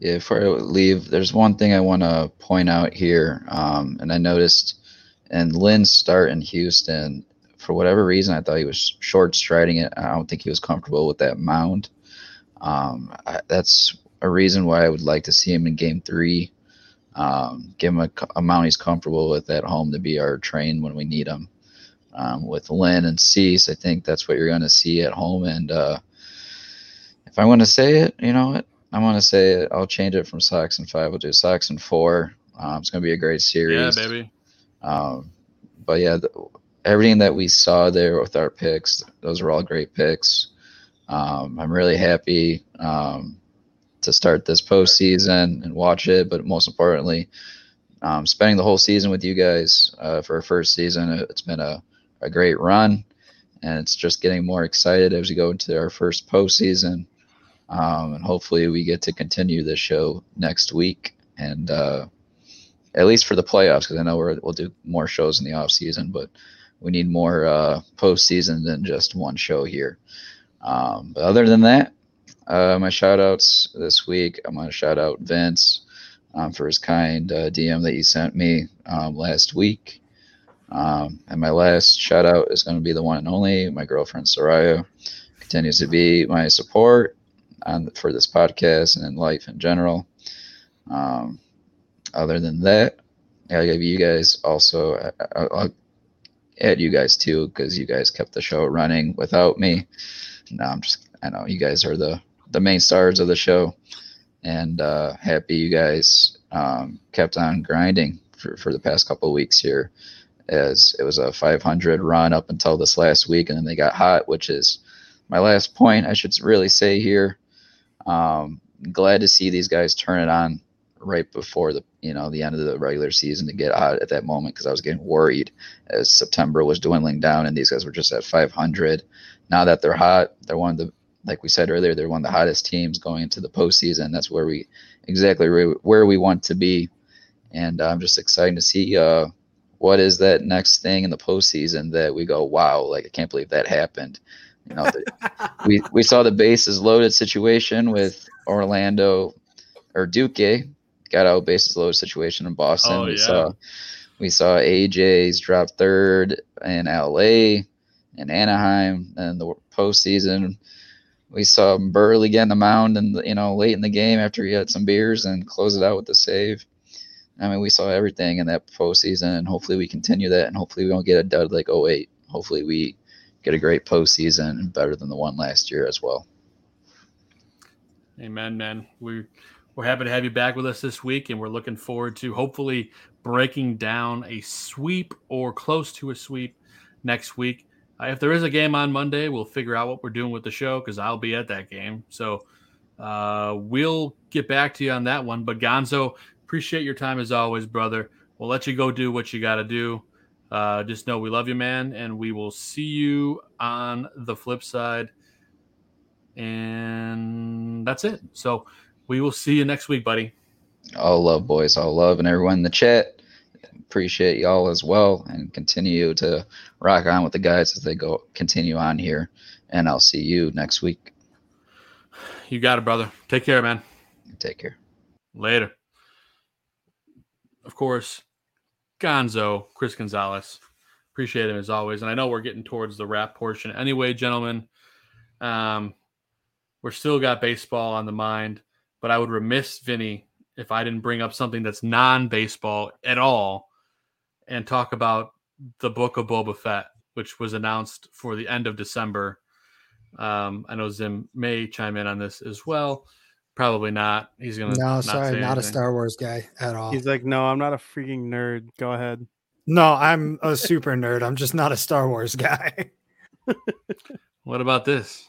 Yeah, before I leave, there's one thing I want to point out here. Um, and I noticed in Lynn's start in Houston, for whatever reason, I thought he was short striding it. I don't think he was comfortable with that mound. Um, I, that's a reason why I would like to see him in game three. Um, give him a, a mount he's comfortable with at home to be our train when we need him um, with Lynn and Cease. I think that's what you're going to see at home. And uh, if I want to say it, you know what? I want to say it. I'll change it from Sox and five. We'll do Sox and four. Um, it's going to be a great series. Yeah, baby. Um, but yeah, the, everything that we saw there with our picks, those are all great picks. Um, I'm really happy um, to start this postseason and watch it. But most importantly, um, spending the whole season with you guys uh, for our first season, it's been a a great run, and it's just getting more excited as we go into our first postseason. Um, and hopefully we get to continue this show next week and uh, at least for the playoffs because I know we will do more shows in the off season, but we need more uh, postseason than just one show here. Um, but other than that, uh, my shout outs this week, I'm going to shout out Vince um, for his kind uh, DM that he sent me um, last week. Um, and my last shout out is going to be the one and only my girlfriend Soraya continues to be my support on for this podcast and in life in general. Um, other than that, I'll give you guys also. I'll, I'll add you guys too because you guys kept the show running without me. No, I'm just. I know you guys are the the main stars of the show, and uh, happy you guys um, kept on grinding for for the past couple weeks here. As it was a 500 run up until this last week, and then they got hot, which is my last point. I should really say here. Um, glad to see these guys turn it on right before the you know the end of the regular season to get out at that moment because I was getting worried as September was dwindling down and these guys were just at 500. Now that they're hot, they're one of the like we said earlier, they're one of the hottest teams going into the postseason. That's where we exactly where we want to be, and I'm just excited to see uh, what is that next thing in the postseason that we go, wow, like I can't believe that happened. You know, the, we we saw the bases loaded situation with Orlando El Duque got out bases loaded situation in Boston. Oh, we saw we saw AJ's drop third in LA and Anaheim and the postseason. We saw Buehrle get in the mound and you know late in the game after he had some beers and close it out with the save. I mean, we saw everything in that postseason, and hopefully we continue that, and hopefully we don't get a dud like 08. Hopefully we get a great postseason and better than the one last year as well. Amen, man. We we're happy to have you back with us this week, and we're looking forward to hopefully breaking down a sweep or close to a sweep next week. Uh, if there is a game on Monday, we'll figure out what we're doing with the show because I'll be at that game. So uh, we'll get back to you on that one. But Gonzo, appreciate your time as always, brother. We'll let you go do what you got to do. Uh, just know we love you, man, and we will see you on the flip side. And that's it. So we will see you next week, buddy. All love, boys. All love, and everyone in the chat. Appreciate y'all as well, and continue to rock on with the guys as they go continue on here. And I'll see you next week. You got it, brother. Take care, man. Take care. Later. Of course, Gonzo, Chris Gonzalez. Appreciate him as always. And I know we're getting towards the wrap portion. Anyway, gentlemen, um, we're still got baseball on the mind but I would remiss Vinny if I didn't bring up something that's non baseball at all and talk about the book of Boba Fett, which was announced for the end of December. Um, I know Zim may chime in on this as well. Probably not. He's gonna. No, not sorry, not a Star Wars guy at all. He's like, no, I'm not a freaking nerd. Go ahead. No, I'm a super nerd. I'm just not a Star Wars guy. what about this?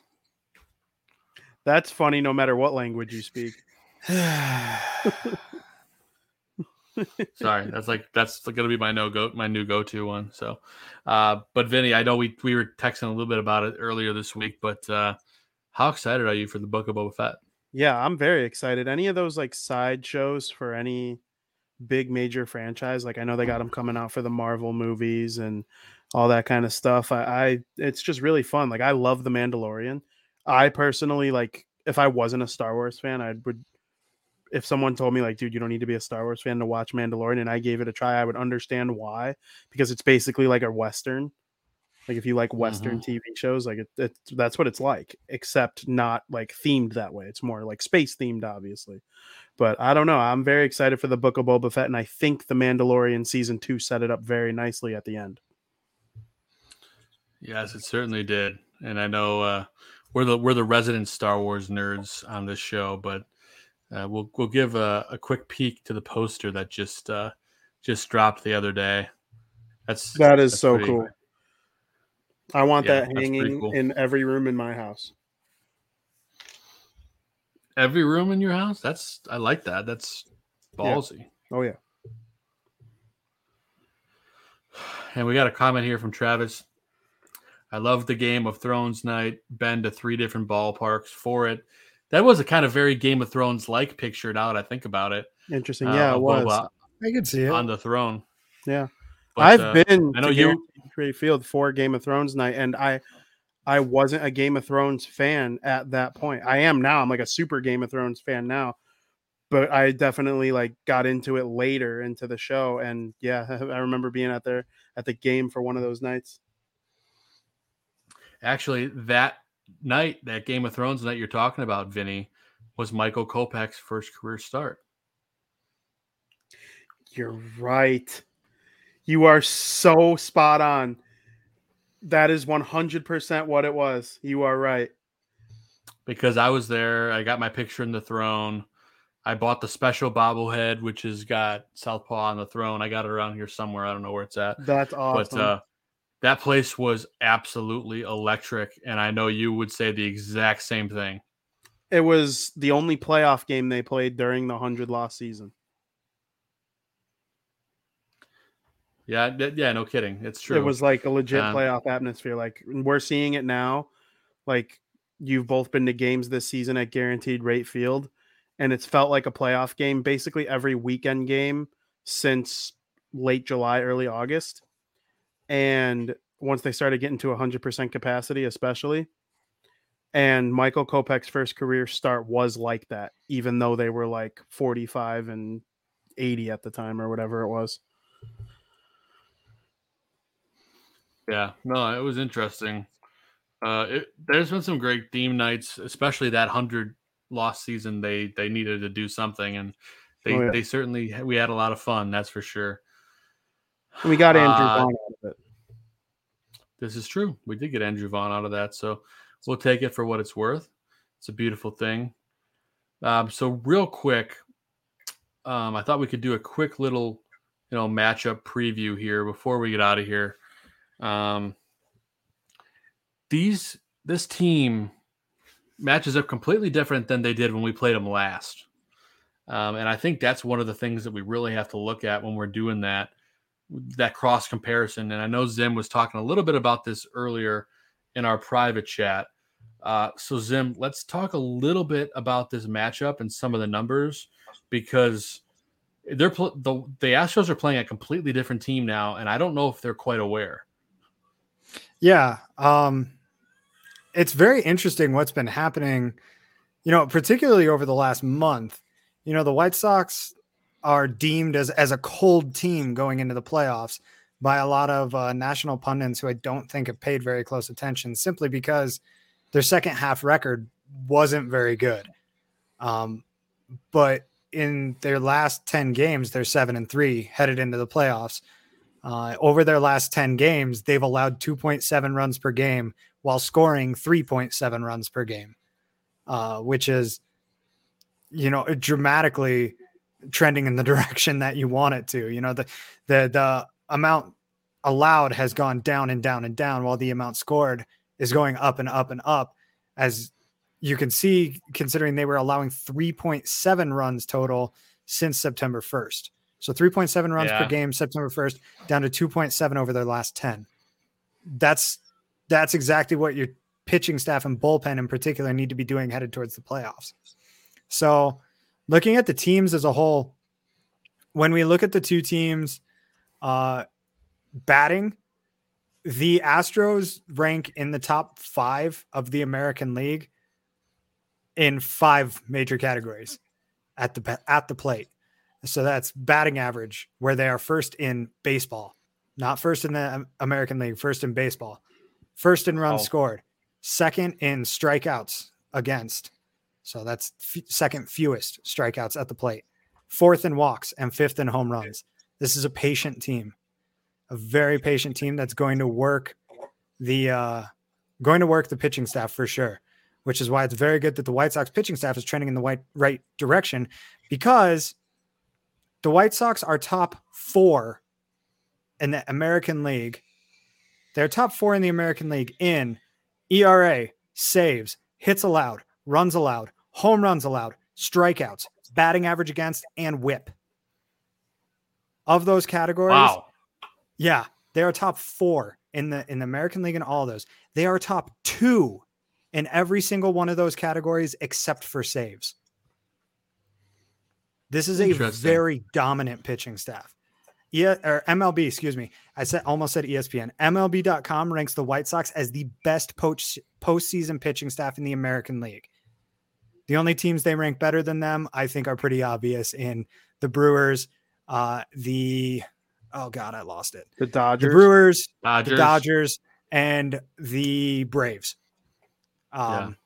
That's funny no matter what language you speak. Sorry, that's like that's gonna be my no go my new go to one. So, uh, but Vinny, I know we we were texting a little bit about it earlier this week, but uh, how excited are you for the Book of Boba Fett? Yeah, I'm very excited. Any of those like side shows for any big major franchise, like I know they got them coming out for the Marvel movies and all that kind of stuff. I, I it's just really fun. Like I love the Mandalorian. I personally like if I wasn't a Star Wars fan, I would if someone told me like, dude, you don't need to be a Star Wars fan to watch Mandalorian, and I gave it a try, I would understand why because it's basically like a western. Like if you like Western mm-hmm. TV shows, like it, it, that's what it's like, except not like themed that way. It's more like space themed, obviously. But I don't know. I'm very excited for the Book of Boba Fett, and I think the Mandalorian season two set it up very nicely at the end. Yes, it certainly did, and I know uh, we're the we're the resident Star Wars nerds on this show, but uh, we'll we'll give a, a, quick peek to the poster that just uh, just dropped the other day. That's that is that's so pretty, cool. I want yeah, that hanging cool. in every room in my house. Every room in your house? That's I like that. That's ballsy. Yeah. Oh yeah. And we got a comment here from Travis. I love the Game of Thrones night. Been to three different ballparks for it. That was a kind of very Game of Thrones like picture. Now that I think about it, interesting. Uh, yeah, it was. I could see it on the throne. Yeah, but, I've uh, been. I know you. Great Field for Game of Thrones night, and I, I wasn't a Game of Thrones fan at that point. I am now. I'm like a super Game of Thrones fan now, but I definitely like got into it later into the show, and yeah, I remember being out there at the game for one of those nights. Actually, that night, that Game of Thrones night you're talking about, Vinny, was Michael Kopech's first career start. You're right. You are so spot on. That is 100% what it was. You are right. Because I was there, I got my picture in the throne. I bought the special bobblehead, which has got Southpaw on the throne. I got it around here somewhere. I don't know where it's at. That's awesome. But uh, that place was absolutely electric, and I know you would say the exact same thing. It was the only playoff game they played during the hundred loss season. Yeah, yeah, no kidding. It's true. It was like a legit um, playoff atmosphere. Like we're seeing it now. Like you've both been to games this season at Guaranteed Rate Field, and it's felt like a playoff game basically every weekend game since late July, early August and once they started getting to 100% capacity, especially. And Michael Kopech's first career start was like that, even though they were like 45 and 80 at the time or whatever it was. Yeah, no, it was interesting. Uh, it, there's been some great theme nights, especially that hundred lost season. They they needed to do something, and they oh, yeah. they certainly we had a lot of fun. That's for sure. We got Andrew uh, Vaughn out of it. This is true. We did get Andrew Vaughn out of that, so we'll take it for what it's worth. It's a beautiful thing. Um, so real quick, um, I thought we could do a quick little, you know, matchup preview here before we get out of here. Um, these this team matches up completely different than they did when we played them last. Um, and I think that's one of the things that we really have to look at when we're doing that that cross comparison. And I know Zim was talking a little bit about this earlier in our private chat. Uh, so Zim, let's talk a little bit about this matchup and some of the numbers because they're pl- the the Astros are playing a completely different team now, and I don't know if they're quite aware. Yeah, um, it's very interesting what's been happening. You know, particularly over the last month. You know, the White Sox are deemed as as a cold team going into the playoffs by a lot of uh, national pundits who I don't think have paid very close attention, simply because their second half record wasn't very good. Um, but in their last 10 games, they're seven and three headed into the playoffs. Uh, over their last 10 games, they've allowed 2.7 runs per game while scoring 3.7 runs per game, uh, which is, you know, dramatically trending in the direction that you want it to. You know, the the the amount allowed has gone down and down and down while the amount scored is going up and up and up as you can see considering they were allowing 3.7 runs total since September 1st. So 3.7 runs yeah. per game September 1st down to 2.7 over their last 10. That's that's exactly what your pitching staff and bullpen in particular need to be doing headed towards the playoffs. So looking at the teams as a whole, when we look at the two teams uh, batting, the Astros rank in the top five of the American League in five major categories at the at the plate. So that's batting average, where they are first in baseball, not first in the American League, first in baseball, first in runs oh. scored, second in strikeouts against, so that's f- second fewest strikeouts at the plate, fourth in walks, and fifth in home runs. This is a patient team, a very patient team that's going to work the uh, going to work the pitching staff for sure. Which is why it's very good that the White Sox pitching staff is trending in the right, right direction because the White Sox are top four in the American League. They're top four in the American League in ERA, saves, hits allowed, runs allowed, home runs allowed, strikeouts, batting average against, and WHIP. Of those categories, wow. yeah, they are top four in the in the American League in all those. They are top two in every single one of those categories except for saves. This is a very dominant pitching staff. Yeah, or MLB, excuse me. I said almost said ESPN. MLB.com ranks the White Sox as the best post postseason pitching staff in the American League. The only teams they rank better than them, I think, are pretty obvious in the Brewers, uh, the oh god, I lost it. The Dodgers, the Brewers, Dodgers. the Dodgers, and the Braves. Um,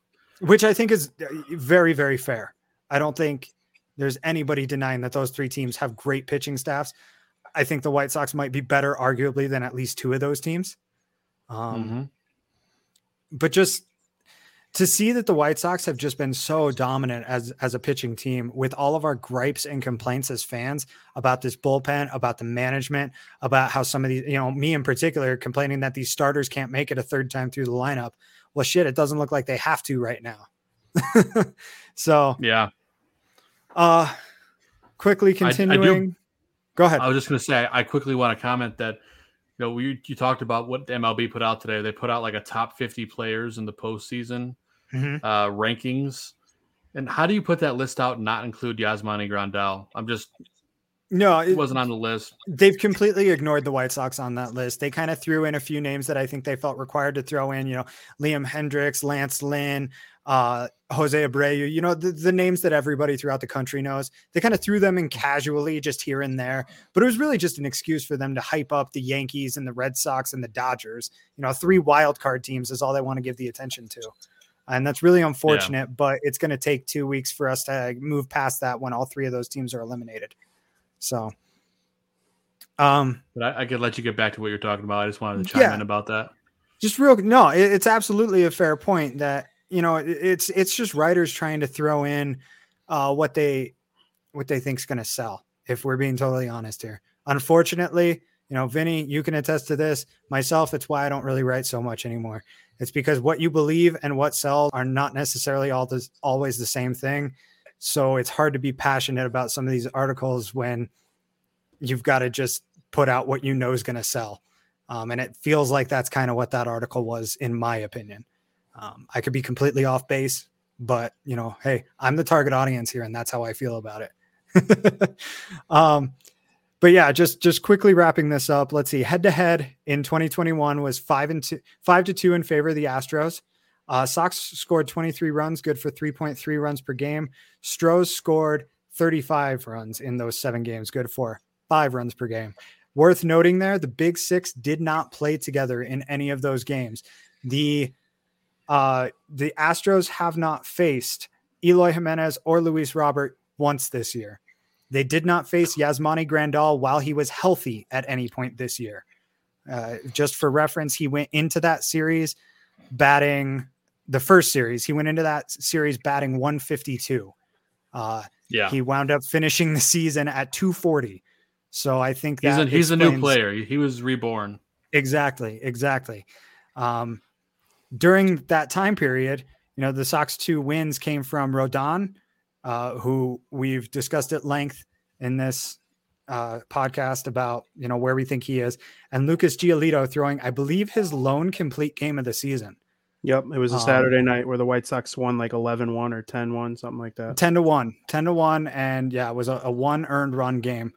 yeah. which I think is uh, very, very fair. I don't think there's anybody denying that those three teams have great pitching staffs. I think the White Sox might be better, arguably, than at least two of those teams. Um, mm-hmm. But just to see that the White Sox have just been so dominant as as a pitching team, with all of our gripes and complaints as fans about this bullpen, about the management, about how some of these, you know, me in particular, complaining that these starters can't make it a third time through the lineup. Well, shit, it doesn't look like they have to right now. so yeah. Uh, quickly continuing. I, I Go ahead. I was just going to say, I quickly want to comment that you know we you talked about what MLB put out today. They put out like a top 50 players in the postseason mm-hmm. uh, rankings. And how do you put that list out and not include Yasmani Grandal? I'm just no, it wasn't on the list. They've completely ignored the White Sox on that list. They kind of threw in a few names that I think they felt required to throw in. You know, Liam Hendriks, Lance Lynn, uh, Jose Abreu, you know, the, the, names that everybody throughout the country knows. They kind of threw them in casually just here and there, but it was really just an excuse for them to hype up the Yankees and the Red Sox and the Dodgers. You know, three wild card teams is all they want to give the attention to. And that's really unfortunate, yeah. but it's going to take two weeks for us to move past that when all three of those teams are eliminated. So, um, but I, I could let you get back to what you're talking about. I just wanted to chime yeah, in about that. Just real, no, it, it's absolutely a fair point that you know, it's it's just writers trying to throw in uh, what they what they think is going to sell. If we're being totally honest here, unfortunately, you know, Vinny, you can attest to this. Myself, it's why I don't really write so much anymore. It's because what you believe and what sells are not necessarily all this, always the same thing. So it's hard to be passionate about some of these articles when you've got to just put out what you know is going to sell. Um, and it feels like that's kind of what that article was, in my opinion. Um, I could be completely off base, but you know, hey, I'm the target audience here, and that's how I feel about it. um, but yeah, just just quickly wrapping this up. Let's see. Head to head in 2021 was five and two, five to two in favor of the Astros. Uh, Sox scored 23 runs, good for 3.3 runs per game. Stros scored 35 runs in those seven games, good for five runs per game. Worth noting there, the Big Six did not play together in any of those games. The uh, the Astros have not faced Eloy Jimenez or Luis Robert once this year. They did not face Yasmani Grandal while he was healthy at any point this year. Uh, just for reference, he went into that series batting the first series. He went into that series batting 152. Uh, yeah, he wound up finishing the season at 240. So I think he's a, he's a new player. He was reborn. Exactly, exactly. Um, during that time period, you know, the Sox two wins came from Rodon, uh, who we've discussed at length in this uh, podcast about, you know, where we think he is, and Lucas Giolito throwing, I believe, his lone complete game of the season. Yep. It was a um, Saturday um, night where the White Sox won like 11 1 or 10 1, something like that. 10 to 1. 10 to 1. And yeah, it was a, a one earned run game.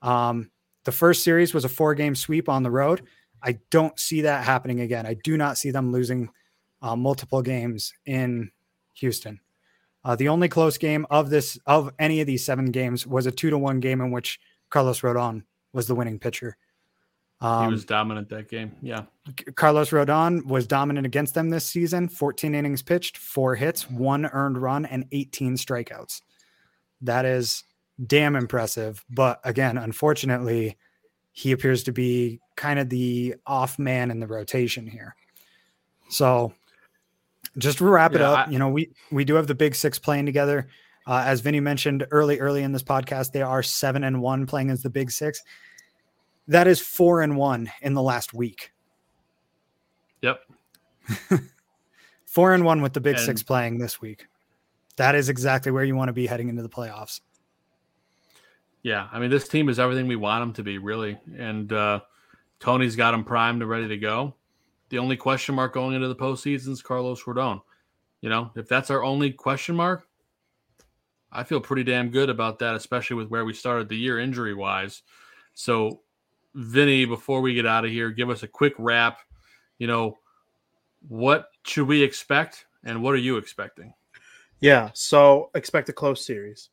Um, the first series was a four game sweep on the road. I don't see that happening again. I do not see them losing uh, multiple games in Houston. Uh, the only close game of this of any of these seven games was a two to one game in which Carlos Rodon was the winning pitcher. Um, he was dominant that game. Yeah. Carlos Rodon was dominant against them this season 14 innings pitched, four hits, one earned run, and 18 strikeouts. That is damn impressive. But again, unfortunately, he appears to be kind of the off man in the rotation here. So just to wrap yeah, it up, I, you know, we we do have the big six playing together. Uh, as Vinny mentioned early, early in this podcast, they are seven and one playing as the big six. That is four and one in the last week. Yep. four and one with the big and, six playing this week. That is exactly where you want to be heading into the playoffs. Yeah, I mean, this team is everything we want them to be, really. And uh, Tony's got them primed and ready to go. The only question mark going into the postseason is Carlos Rodon. you know, if that's our only question mark, I feel pretty damn good about that, especially with where we started the year injury wise. So, Vinny, before we get out of here, give us a quick wrap. You know, what should we expect and what are you expecting? Yeah, so expect a close series.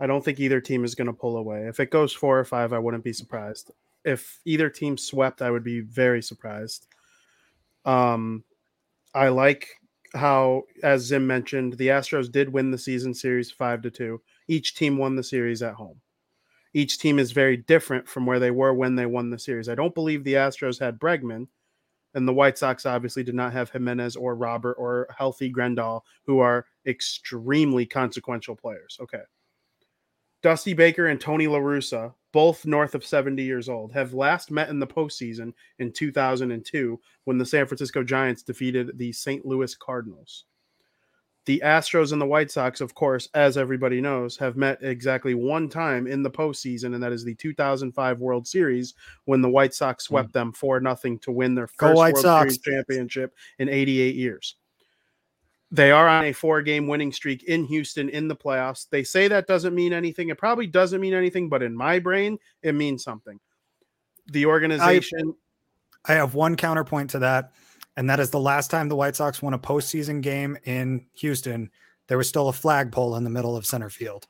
I don't think either team is going to pull away. If it goes four or five, I wouldn't be surprised. If either team swept, I would be very surprised. Um, I like how, as Zim mentioned, the Astros did win the season series five to two. Each team won the series at home. Each team is very different from where they were when they won the series. I don't believe the Astros had Bregman, and the White Sox obviously did not have Jimenez or Robert or healthy Grandal, who are extremely consequential players. Okay. Dusty Baker and Tony La Russa, both north of 70 years old, have last met in the postseason in 2002 when the San Francisco Giants defeated the St. Louis Cardinals. The Astros and the White Sox, of course, as everybody knows, have met exactly one time in the postseason, and that is the 2005 World Series when the White Sox swept mm. them 4 nothing to win their first World Sox. Series championship in 88 years. They are on a four game winning streak in Houston in the playoffs. They say that doesn't mean anything. It probably doesn't mean anything, but in my brain, it means something. The organization. I, I have one counterpoint to that, and that is the last time the White Sox won a postseason game in Houston, there was still a flagpole in the middle of center field.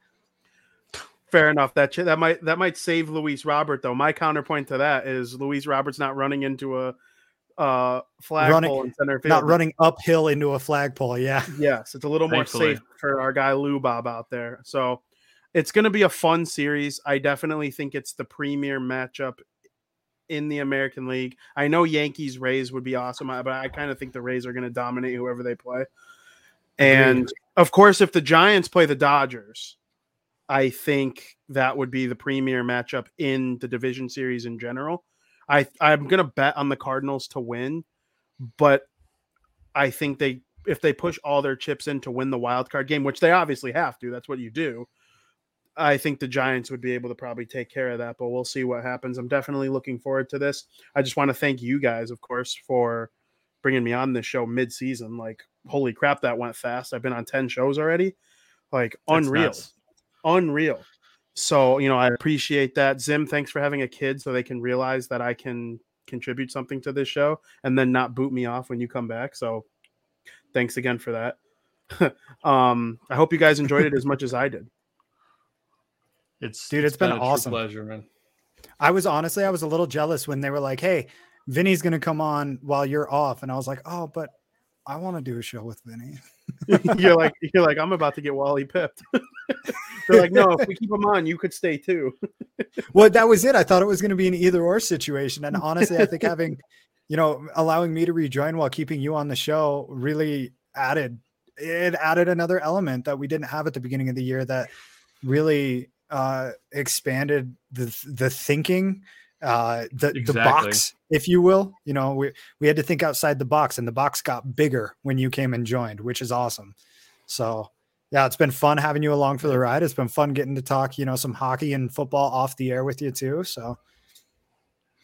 Fair enough. That that might that might save Luis Robert though. My counterpoint to that is Luis Robert's not running into a uh flagpole in center field. Not running uphill into a flagpole. Yeah. Yes, it's a little Thankfully. more safe for our guy Lou Bob out there. So it's going to be a fun series. I definitely think it's the premier matchup in the American League. I know Yankees Rays would be awesome, but I kind of think the Rays are going to dominate whoever they play. And of course, if the Giants play the Dodgers, I think that would be the premier matchup in the division series in general. I I'm gonna bet on the Cardinals to win, but I think they if they push all their chips in to win the wild card game, which they obviously have to, that's what you do. I think the Giants would be able to probably take care of that, but we'll see what happens. I'm definitely looking forward to this. I just want to thank you guys, of course, for bringing me on this show mid-season. Like, holy crap, that went fast. I've been on 10 shows already. Like, unreal. Unreal. So, you know, I appreciate that. Zim, thanks for having a kid so they can realize that I can contribute something to this show and then not boot me off when you come back. So, thanks again for that. um, I hope you guys enjoyed it as much as I did. It's dude, it's, it's been, been awesome. pleasure, man. I was honestly, I was a little jealous when they were like, "Hey, Vinny's gonna come on while you're off," and I was like, "Oh, but I want to do a show with Vinny." you're like, you're like, I'm about to get Wally pipped. They're like, no, if we keep him on, you could stay too. well, that was it. I thought it was going to be an either or situation. And honestly, I think having, you know, allowing me to rejoin while keeping you on the show really added, it added another element that we didn't have at the beginning of the year that really uh, expanded the, the thinking, uh, the, exactly. the box, if you will. You know, we, we had to think outside the box and the box got bigger when you came and joined, which is awesome. So, yeah, it's been fun having you along for the ride. It's been fun getting to talk, you know, some hockey and football off the air with you too. So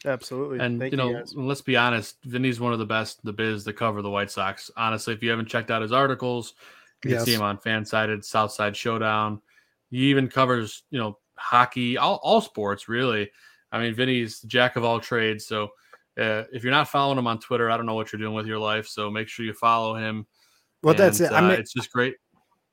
absolutely. And Thank you know, you let's be honest, Vinny's one of the best the biz to cover the White Sox. Honestly, if you haven't checked out his articles, you yes. can see him on Fansided, Southside Showdown. He even covers, you know, hockey, all, all sports really. I mean, Vinny's jack of all trades. So uh, if you're not following him on Twitter, I don't know what you're doing with your life. So make sure you follow him. Well, and, that's it. I mean, uh, it's just great.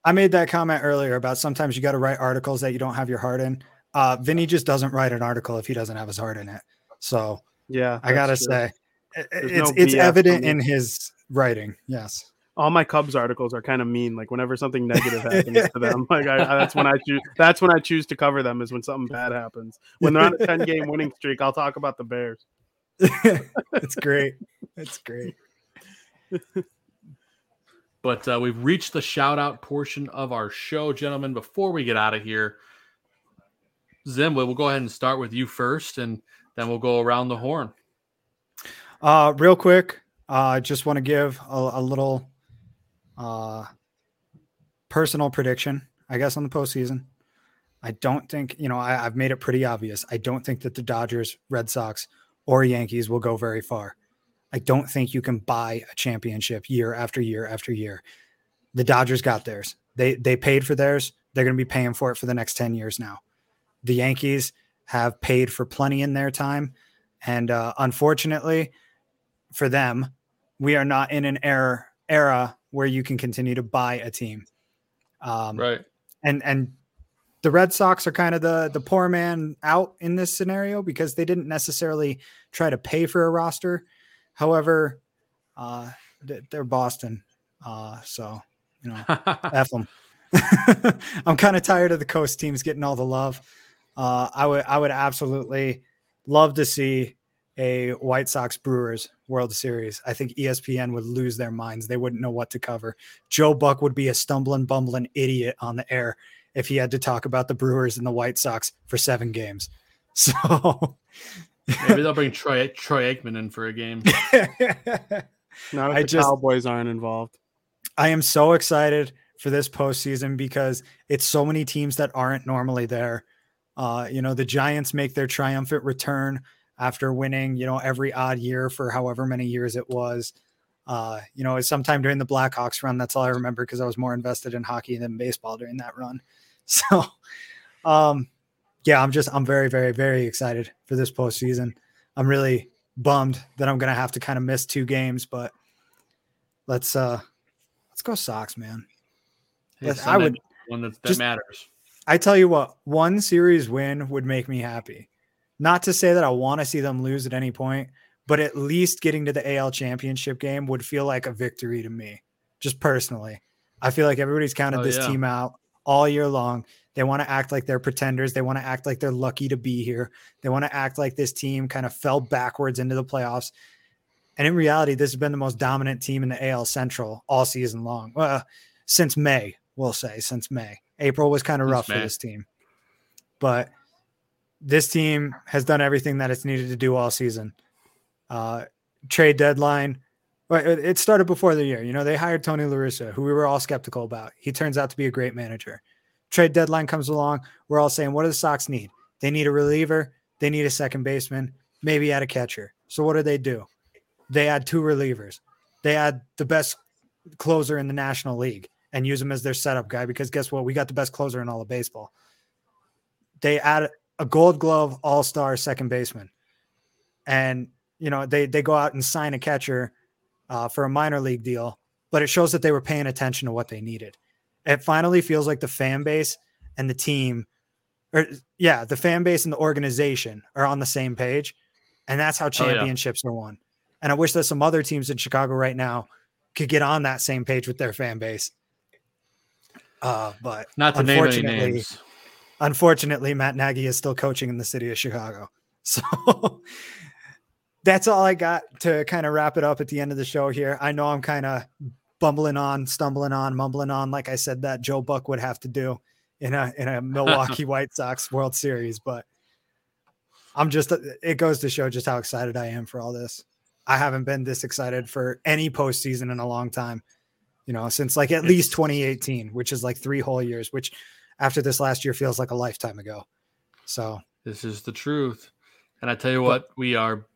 I made that comment earlier about sometimes you got to write articles that you don't have your heart in. Uh, Vinny just doesn't write an article if he doesn't have his heart in it. So yeah, I gotta true. say, it's no it's evident in his writing. Yes. All my Cubs articles are kind of mean. Like whenever something negative happens to them, like I, that's when I choose. That's when I choose to cover them. Is when something bad happens. When they're on a ten game winning streak, I'll talk about the Bears. it's great. It's great. But uh, we've reached the shout out portion of our show, gentlemen. Before we get out of here, Zim, we'll go ahead and start with you first, and then we'll go around the horn. Uh, real quick, I uh, just want to give a, a little uh, personal prediction, I guess, on the postseason. I don't think, you know, I, I've made it pretty obvious. I don't think that the Dodgers, Red Sox, or Yankees will go very far. I don't think you can buy a championship year after year after year. The Dodgers got theirs. They they paid for theirs. They're going to be paying for it for the next 10 years now. The Yankees have paid for plenty in their time. And uh, unfortunately for them, we are not in an era era where you can continue to buy a team. Um, right. And and the Red Sox are kind of the the poor man out in this scenario because they didn't necessarily try to pay for a roster. However, uh, they're Boston, uh, so you know, f them. I'm kind of tired of the coast teams getting all the love. Uh, I would I would absolutely love to see a White Sox Brewers World Series. I think ESPN would lose their minds. They wouldn't know what to cover. Joe Buck would be a stumbling, bumbling idiot on the air if he had to talk about the Brewers and the White Sox for seven games. So maybe they'll bring Troy Troy Aikman in for a game. Not if I the just, Cowboys aren't involved. I am so excited for this postseason because it's so many teams that aren't normally there. Uh, you know, the Giants make their triumphant return after winning, you know, every odd year for however many years it was. Uh, you know, sometime during the Blackhawks run. That's all I remember because I was more invested in hockey than baseball during that run. So, um, yeah, I'm just I'm very, very, very excited for this postseason. I'm really bummed that I'm gonna have to kind of miss two games, but let's uh let's go Sox, man. Hey, I would one that, that just, matters. I tell you what, one series win would make me happy. Not to say that I want to see them lose at any point, but at least getting to the AL championship game would feel like a victory to me, just personally. I feel like everybody's counted oh, this yeah. team out all year long. They want to act like they're pretenders. They want to act like they're lucky to be here. They want to act like this team kind of fell backwards into the playoffs. And in reality, this has been the most dominant team in the AL Central all season long. Well, uh, since May, we'll say, since May. April was kind of rough May. for this team. But this team has done everything that it's needed to do all season. Uh, trade deadline. It started before the year. You know, they hired Tony La Russa, who we were all skeptical about. He turns out to be a great manager. Trade deadline comes along. We're all saying, what do the Sox need? They need a reliever. They need a second baseman, maybe add a catcher. So what do they do? They add two relievers. They add the best closer in the National League and use him as their setup guy because guess what? We got the best closer in all of baseball. They add a gold glove all star second baseman. And, you know, they, they go out and sign a catcher uh, for a minor league deal, but it shows that they were paying attention to what they needed. It finally feels like the fan base and the team, or yeah, the fan base and the organization are on the same page. And that's how championships oh, yeah. are won. And I wish that some other teams in Chicago right now could get on that same page with their fan base uh, but not to name any names. Unfortunately, Matt Nagy is still coaching in the city of Chicago. So that's all I got to kind of wrap it up at the end of the show here. I know I'm kind of bumbling on, stumbling on, mumbling on, like I said that Joe Buck would have to do in a in a Milwaukee White Sox World Series, but I'm just it goes to show just how excited I am for all this. I haven't been this excited for any postseason in a long time you know, since like at least 2018, which is like three whole years, which after this last year feels like a lifetime ago. So this is the truth. And I tell you what, we are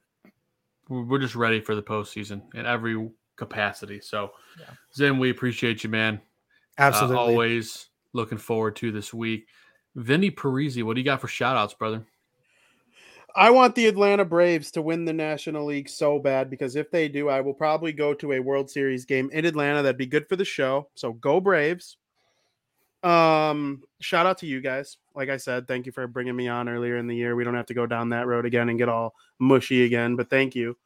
we're just ready for the postseason in every capacity. So yeah. Zim, we appreciate you, man. Uh, Absolutely. Uh, always looking forward to this week. Vinny Parisi, what do you got for shout outs, brother? I want the Atlanta Braves to win the National League so bad because if they do, I will probably go to a World Series game in Atlanta. That'd be good for the show. So go Braves. Um, shout out to you guys. Like I said, thank you for bringing me on earlier in the year. We don't have to go down that road again and get all mushy again, but thank you.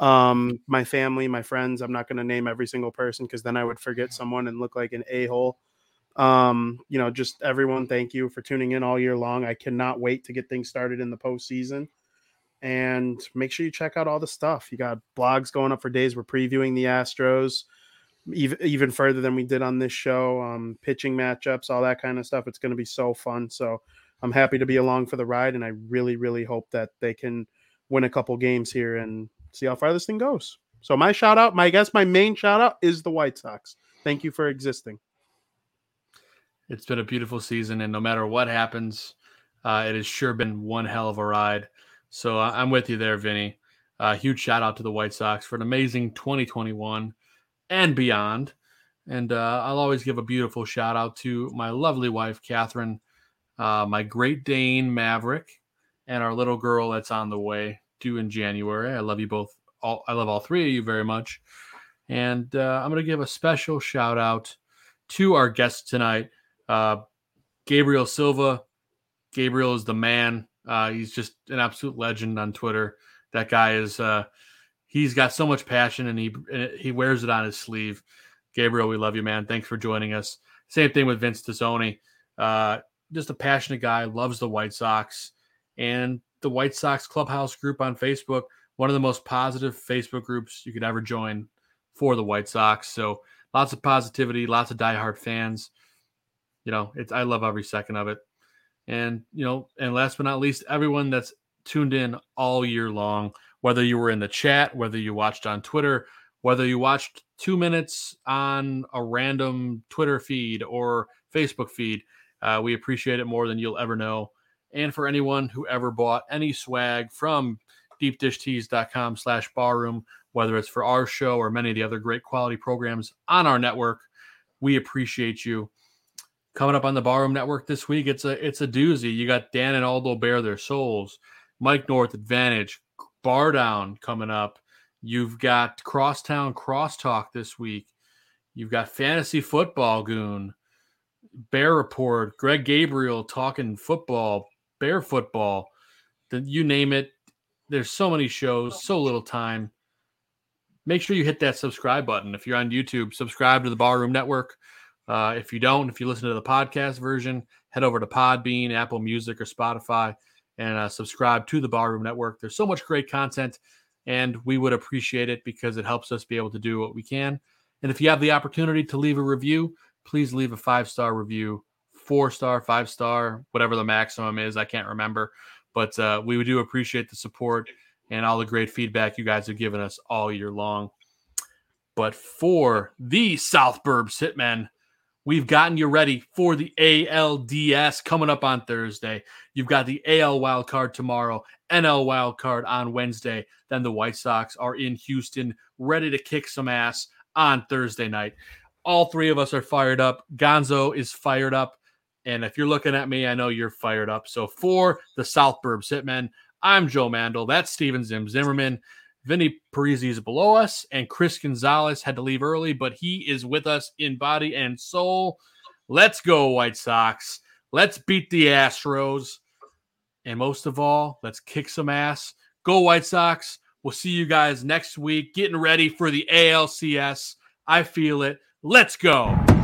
Um, my family, my friends, I'm not going to name every single person because then I would forget someone and look like an a hole. Um, you know, just everyone, thank you for tuning in all year long. I cannot wait to get things started in the postseason. And make sure you check out all the stuff. You got blogs going up for days. We're previewing the Astros even even further than we did on this show. Um, pitching matchups, all that kind of stuff. It's going to be so fun. So I'm happy to be along for the ride, and I really, really hope that they can win a couple games here and see how far this thing goes. So my shout out, my I guess my main shout out is the White Sox. Thank you for existing. It's been a beautiful season, and no matter what happens, uh, it has sure been one hell of a ride. So I'm with you there, Vinny. Uh, huge shout out to the White Sox for an amazing 2021 and beyond. And uh, I'll always give a beautiful shout out to my lovely wife, Catherine, uh, my Great Dane, Maverick, and our little girl that's on the way due in January. I love you both. All, I love all three of you very much. And uh, I'm going to give a special shout out to our guest tonight, uh, Gabriel Silva. Gabriel is the man. Uh, he's just an absolute legend on Twitter. That guy is. He's got so much passion, and he he wears it on his sleeve. Gabriel, we love you, man. Thanks for joining us. Same thing with Vince Tazzoni. Uh, just a passionate guy, loves the White Sox, and the White Sox Clubhouse group on Facebook. One of the most positive Facebook groups you could ever join for the White Sox. So lots of positivity, lots of diehard fans. You know, it's I love every second of it. And you know, and last but not least, everyone that's tuned in all year long, whether you were in the chat, whether you watched on Twitter, whether you watched two minutes on a random Twitter feed or Facebook feed, uh, we appreciate it more than you'll ever know. And for anyone who ever bought any swag from deepdishtees.com slash barroom, whether it's for our show or many of the other great quality programs on our network. We appreciate you. Coming up on the Barroom Network this week, it's a it's a doozy. You got Dan and Aldo Bear Their Souls, Mike North Advantage, Bar Down coming up. You've got Crosstown Crosstalk this week. You've got Fantasy Football Goon, Bear Report, Greg Gabriel talking football, Bear football. You name it. There's so many shows, so little time make sure you hit that subscribe button. If you're on YouTube, subscribe to the Barroom Network. Uh, if you don't, if you listen to the podcast version, head over to Podbean, Apple Music, or Spotify and uh, subscribe to the Barroom Network. There's so much great content, and we would appreciate it because it helps us be able to do what we can. And if you have the opportunity to leave a review, please leave a five star review, four star, five star, whatever the maximum is. I can't remember, but uh, we do appreciate the support and all the great feedback you guys have given us all year long. But for the South Burbs Hitmen, we've gotten you ready for the ALDS coming up on Thursday. You've got the AL wild card tomorrow, NL wild card on Wednesday. Then the White Sox are in Houston, ready to kick some ass on Thursday night. All three of us are fired up. Gonzo is fired up. And if you're looking at me, I know you're fired up. So for the South Burbs Hitmen, I'm Joe Mandel. That's Steven Zim Zimmerman. Vinny Parisi is below us, and Chris Gonzalez had to leave early, but he is with us in body and soul. Let's go, White Sox. Let's beat the Astros. And most of all, let's kick some ass. Go, White Sox. We'll see you guys next week, getting ready for the ALCS. I feel it. Let's go.